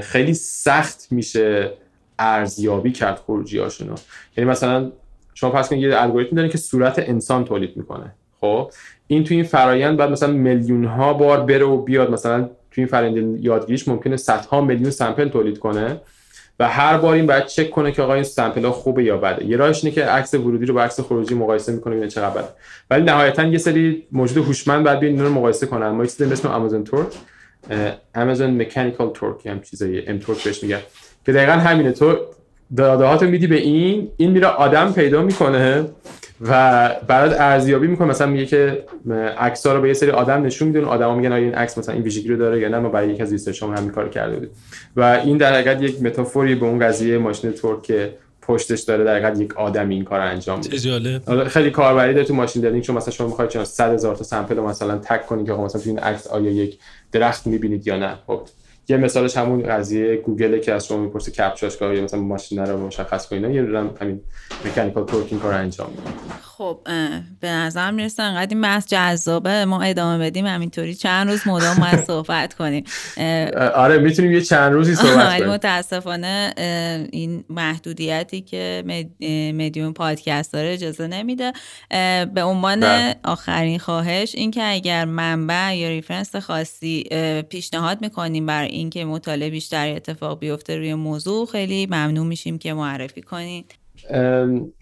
Speaker 2: خیلی سخت میشه ارزیابی کرد خروجی هاشونو یعنی مثلا شما فرض کنید یه الگوریتم دارین که صورت انسان تولید می‌کنه. خب؟ این تو این فرایند باید مثلا میلیون ها بار بره و بیاد. مثلا تو این فرایند یادگیریش ممکنه صدها میلیون sample تولید کنه. و هر بار این باید چک کنه که آقا این sample ها خوبه یا بده. یه راهش اینه که عکس ورودی رو با عکس خروجی مقایسه می‌کنه ببینه چقدر بده. ولی نهایتا یه سری موجود هوشمند باید بیان رو مقایسه کنن. ما چیزی اسم Amazon Turk Amazon Mechanical Turk هم چیزایی MTurk بهش میگن. که دقیقا همینه. تو داده میدی به این این میره آدم پیدا می‌کنه و برات ارزیابی می‌کنه. مثلا میگه که عکس رو به یه سری آدم نشون میده اون آدما میگن آیا این عکس مثلا این ویژگی رو داره یا نه؟ ما برای یک از research مون همین کار کرده بودیم. و این در حقیقت یک metaphor ی به اون قضیه ماشین تورک که پشتش داره در حقیقت یک آدم این کار انجام میده. خیلی کاربری داره تو machine learning چون مثلا شما می‌خواید چون 100 هزار تا sample رو مثلا tag کنید که مثلا تو این عکس آیا یک درخت می‌بینید یا نه. خب. یه مثالش همون قضیه گوگل که از شما می‌پرسه captcha ش یا مثلا ماشین رو مشخص کنید یه همین mechanical turking کار انجام میده.
Speaker 1: خب به نظر می‌رسه انقدر این بحث جذابه. ما ادامه بدیم همینطوری. چند روز مدام باید صحبت کنیم.
Speaker 2: آره می‌تونیم یه چند روزی صحبت کنیم.
Speaker 1: متاسفانه این محدودیتی که مدیوم پادکست داره اجازه نمیده. به عنوان بله. آخرین خواهش اینکه اگر منبع یا reference خاصی پیشنهاد می‌کنیم برای اینکه مطالعه بیشتری اتفاق بیفته روی موضوع خیلی ممنون میشیم که معرفی کنید.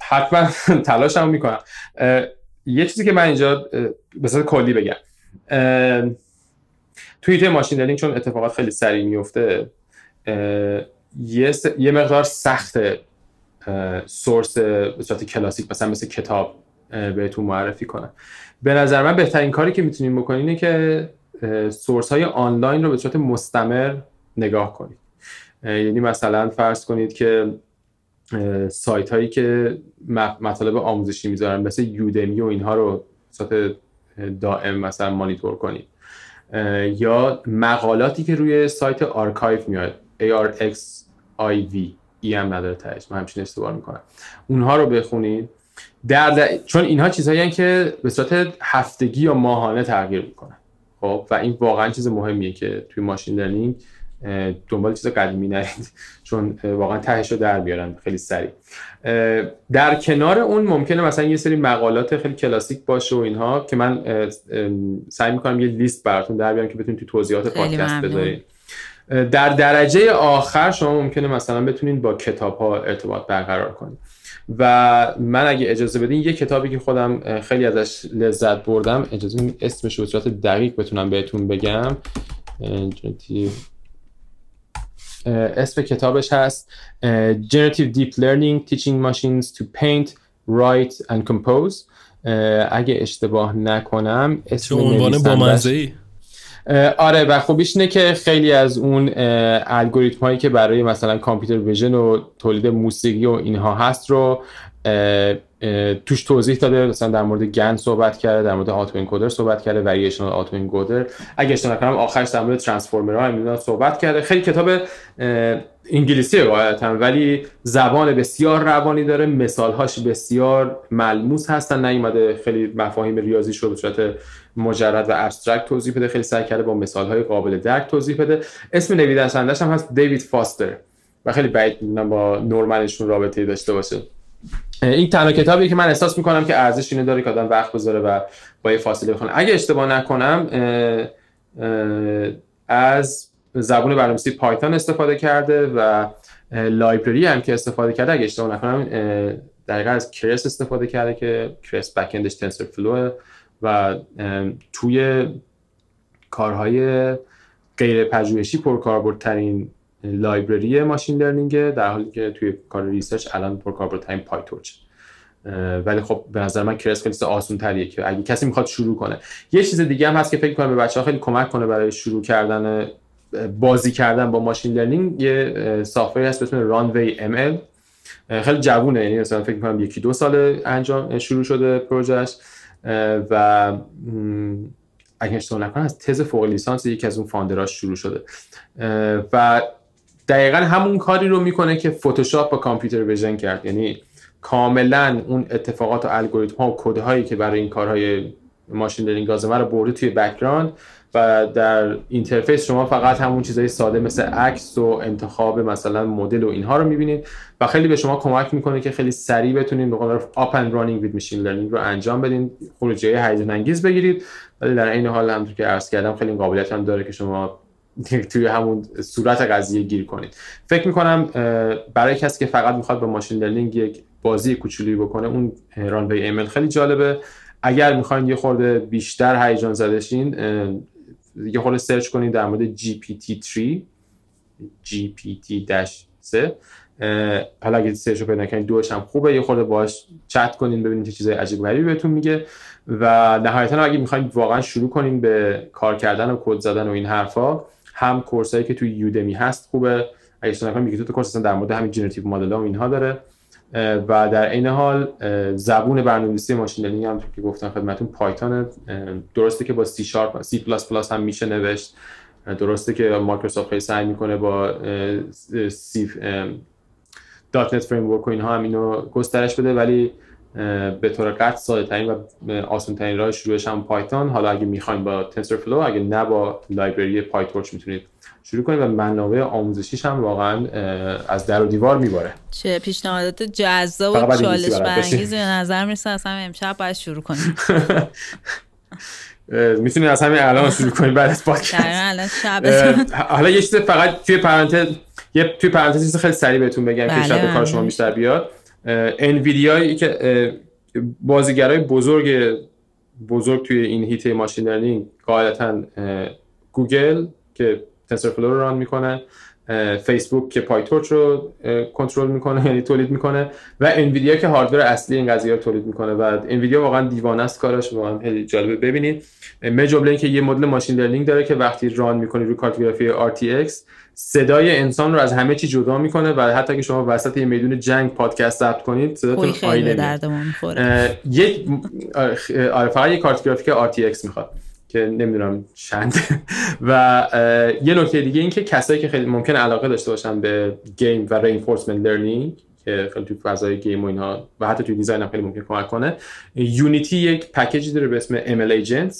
Speaker 2: حتما تلاش هم می‌کنم یه چیزی که من اینجا به صورت کلی بگم. توی machine learning چون اتفاقات خیلی سریع میفته یه, یه مقدار سخت source به صورت کلاسیک مثلا مثل کتاب بهتون معرفی کنم. به نظر من بهترین کاری که می‌تونیم بکنیم اینه که source های آنلاین رو به صورت مستمر نگاه کنید. یعنی مثلا فرض کنید که سایت هایی که مطالب آموزشی می‌ذارن مثل Udemy و اینها رو صورت دائم مثلا مانیتور کنید. یا مقالاتی که روی سایت آرکایو میاد. ARXIV ای هم نداره تایش من همچین استفاده می‌کنم. اونها رو بخونید. در, چون اینها چیزهایی که به صورت هفتگی یا ماهانه تغییر می‌کنن. خب؟ و این واقعا چیز مهمیه که توی ماشین لرنینگ دنبال چیز قدیمی نرید چون واقعا تهش رو در بیارن خیلی سریع. در کنار اون ممکنه مثلا یه سری مقالات خیلی کلاسیک باشه و اینها که من سعی می‌کنم یه لیست براتون در بیارم که بتونید توی توضیحات پادکست بذارید. در درجه آخر شما ممکنه مثلا بتونید با کتاب ها ارتباط برقرار کنید. و من اگه اجازه بدین یه کتابی که خودم خیلی ازش لذت بردم اجازه اسمش رو صورت دقیق بتونم بهتون بگم. اسم کتابش هست Generative Deep Learning Teaching Machines to Paint, Write and Compose. اگه اشتباه نکنم اسم
Speaker 3: عنوان بامزه
Speaker 2: آره و خوبیش اینه که خیلی از اون الگوریتم هایی که برای مثلا کامپیوتر ویژن و تولید موسیقی و اینها هست رو توش توضیح داده مثلا در مورد گن صحبت کرده در مورد آتو انکودر صحبت کرده وریشنال آتو انکودر اگه اشتباه نکنم آخرش در مورد ترانسفورمر ها صحبت کرده. خیلی کتاب انگلیسی غالبا ولی زبان بسیار روانی داره. مثالهاش بسیار ملموس هستن. نیومده خیلی مفاهیم ریاضی رو به صورت مجرد و abstract توضیح بده. خیلی سعی کرده با مثالهای قابل درک توضیح بده. اسم نویسندش هم هست دیوید فاستر. و خیلی بعید می‌دونم با نورمنشون رابطه داشته باشه. این تنها کتابی که من احساس می‌کنم که ارزش اینو داره که آدم وقت بذاره و با یه فاصله بخونه. اگه اشتباه نکنم از زبون برنامه‌نویسی پایتون استفاده کرده و library هم که استفاده کرده اگه اشتباه نکنم دقیقا از Keras استفاده کرده که Keras backend ش TensorFlow و توی کارهای غیر پژوهشی پرکاربردترین library machine learning در حالی که توی کار research الان پرکاربردترین PyTorch ولی خب به نظر من Keras خیلی آسون تریه که اگه کسی می‌خواد شروع کنه. یه چیز دیگه هم هست که فکر کنم به بچه ها خیلی کمک کنه برای شروع کردن بازی کردن با machine learning یه software هست به اسم Runway ML خیلی جوونه یعنی مثلا فکر کنم یکی دو سال انجام شروع شده پروژهش و اگه اشتباه نکنم از تز فوق لیسانس یکی از اون founder اش شروع شده. و دقیقا همون کاری رو می‌کنه که فتوشاپ با computer vision کرد. یعنی کاملا اون اتفاقات و الگوریتم ها و کد هایی که برای این کارهای machine learning لازمه رو برده توی background و در interface شما فقط همون چیزای ساده مثل عکس و انتخاب مثلا مدل و اینها رو می‌بینید و خیلی به شما کمک می‌کنه که خیلی سریع بتونید به قول up and running with machine learning رو انجام بدین خروجی هیجان انگیز بگیرید. ولی در این حال همونطور که عرض کردم خیلی قابلیت هم داره که شما توی همون صورت قضیه گیر کنید. فکر می‌کنم برای کسی که فقط می‌خواد با machine learning یک بازی کوچولی بکنه اون Runway ML خیلی جالبه. اگر می‌خواین یه خورده بیشتر هیجان زده شین یه خورده search کنید در مورد GPT-3 GPT-3 حالا اگه سه‌ش رو پیدا کنید دوش هم خوبه. یه خورده باش چت کنین ببینید چه چیزای عجیب غریبی بهتون میگه. و نهایتا اگه می‌خواید واقعا شروع کنین به کار کردن و کد زدن و این حرفا هم course ایی که توی Udemy هست خوبه. اگه اشتباه نکنم دو course در مورد همین generative model و اینها داره. و در این حال زبون برنامه‌نویسی machine learning هم که گفتم خدمتتون Python درسته که با سی شارپ سی پلاس پلاس هم میشه نوشت. درسته که مایکروسافت خیلی سعی می‌کنه با C .NET framework و اینها هم اینو گسترش بده ولی به طور قطع ساده ترین و آسان ترین راه شروعش هم Python. حالا اگه می‌خواین با Flow اگه نه با library PyTorch می‌تونید شروع کنید و منابع آموزشیش هم واقعا از در و دیوار میباره.
Speaker 1: چه پیشنهادات جذاب و چالش برانگیز به نظر می‌رسه. اصلا امشب باید شروع کنیم.
Speaker 2: می‌تونید از همین الان شروع کنید بعد از
Speaker 1: پادکست.
Speaker 2: حالا یه چیز فقط توی پرانتز یه توی پرانتز خیلی سریع بهتون بگم که شاید به کار شما بیشتر بیاد. انویدیا که بازیگرای بزرگ بزرگ توی این حیطه machine learning قاعدتا گوگل که TensorFlow رو run می‌کنه. فیسبوک که PyTorch رو کنترل می‌کنه یعنی تولید می‌کنه و انویدیا که hardware اصلی این قضیه رو تولید می‌کنه. و انویدیا واقعا دیوانه است کارش. واقعا خیلی جالبه. ببینید من جمله که یه مدل machine learning داره که وقتی run می‌کنی روی کارت گرافیک RTX صدای انسان رو از همه چی جدا می‌کنه و حتی اگه شما وسط یه میدون جنگ پادکست ضبط کنید صداتون
Speaker 1: می‌خوره. یک
Speaker 2: آره فقط یه کارت گرافیک RTX می‌خواد. که نمی‌دونم چند. و یه نکته دیگه این که کسایی که خیلی ممکن علاقه داشته باشن به game و reinforcement learning که خیلی توی فضای game و اینها و حتی توی design هم خیلی ممکن کمک کنه Unity یک package ی داره به اسم ML Agents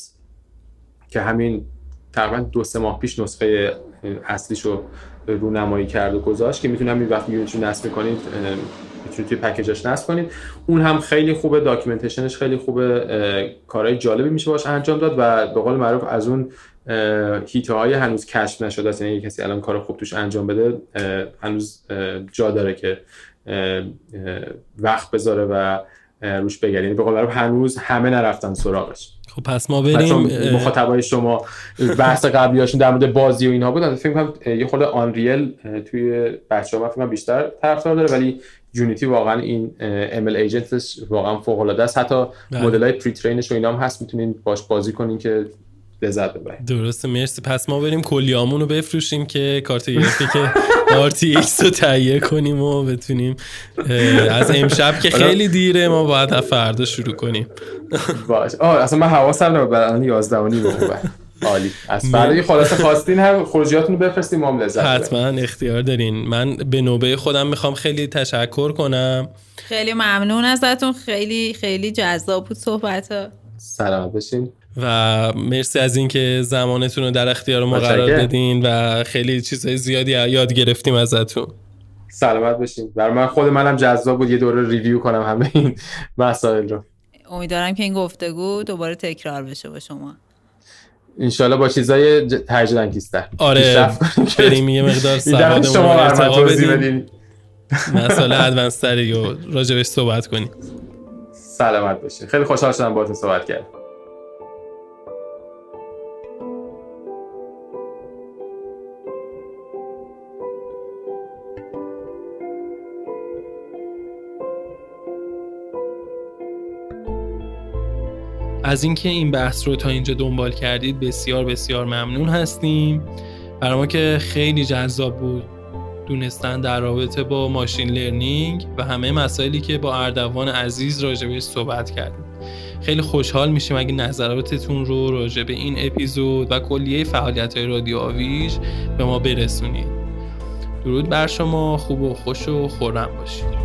Speaker 2: که همین تقریبا دو سه ماه پیش نسخه اصلیش رو رونمایی کرد و گذاشت که می‌تونم این وقتی Unity نصب کنید می‌تونید توی package ش نصب کنید. اون هم خیلی خوبه documentation ش خیلی خوبه کارهای جالبی میشه باش انجام داد و به قول معروف از اون حیطه های هنوز کشف نشده است. یعنی کسی الان کار خوب توش انجام بده هنوز جا داره که وقت بذاره و روش بگردین به قول هنوز همه نرفتن سراغش.
Speaker 3: خب پس ما بریم
Speaker 2: مخاطبای شما بحث قبلیاشون در مورد بازی و اینها بود فکر کنم یه خورده آنریل توی بچه‌ها فکر بیشتر طرفدار داره ولی یونیتی واقعا این ML ایجنتش واقعا فوق العاده است. حتی. مدل های پری ترینش و اینا هم هست می‌تونین باش بازی کنین که لذت ببرید
Speaker 3: درسته مرسی. پس ما بریم کلیامون رو بفروشیم که کارت گرفتی که RTX رو تهیه کنیم و بتونیم از امشب که خیلی دیره ما باید فردا شروع کنیم.
Speaker 2: باش. آه اصلا من حواسم نبود الان 11 و نیم عالی. از فردا خلاصه خواستین هم خروجیاتونو بفرستیم ما لذت
Speaker 3: حتما اختیار دارین. من به نوبه خودم می‌خوام خیلی تشکر کنم.
Speaker 1: خیلی ممنون ازتون. خیلی خیلی جذاب بود صحبت ها
Speaker 2: سلامت باشین.
Speaker 3: و مرسی از اینکه زمانتون رو در اختیار ما قرار دادین و خیلی چیزهای زیادی یاد گرفتیم ازتون.
Speaker 2: سلامت باشین. برای من خود منم جذاب بود. یه دوره ریویو کنم همه این مسائل رو.
Speaker 1: امیدوارم که این گفتگو دوباره تکرار بشه با شما.
Speaker 2: انشالله با چیزای انگیزتر
Speaker 3: آره بریم یه مقدار سواد شما ارتقا بدیم. مسئله ادوانس تری و راجبش صحبت کنیم.
Speaker 2: سلامت باشین. خیلی خوشحال شدم باهاتون صحبت کردم.
Speaker 3: از اینکه این بحث رو تا اینجا دنبال کردید بسیار بسیار ممنون هستیم. برای ما که خیلی جذاب بود دونستن در رابطه با ماشین لرنینگ و همه مسائلی که با اردوان عزیز راجبش صحبت کردیم. خیلی خوشحال میشیم اگه نظراتتون رو راجع به این اپیزود و کلیه فعالیت های رادیو آویژ به ما برسونید. درود بر شما خوب و خوش و خورم باشید.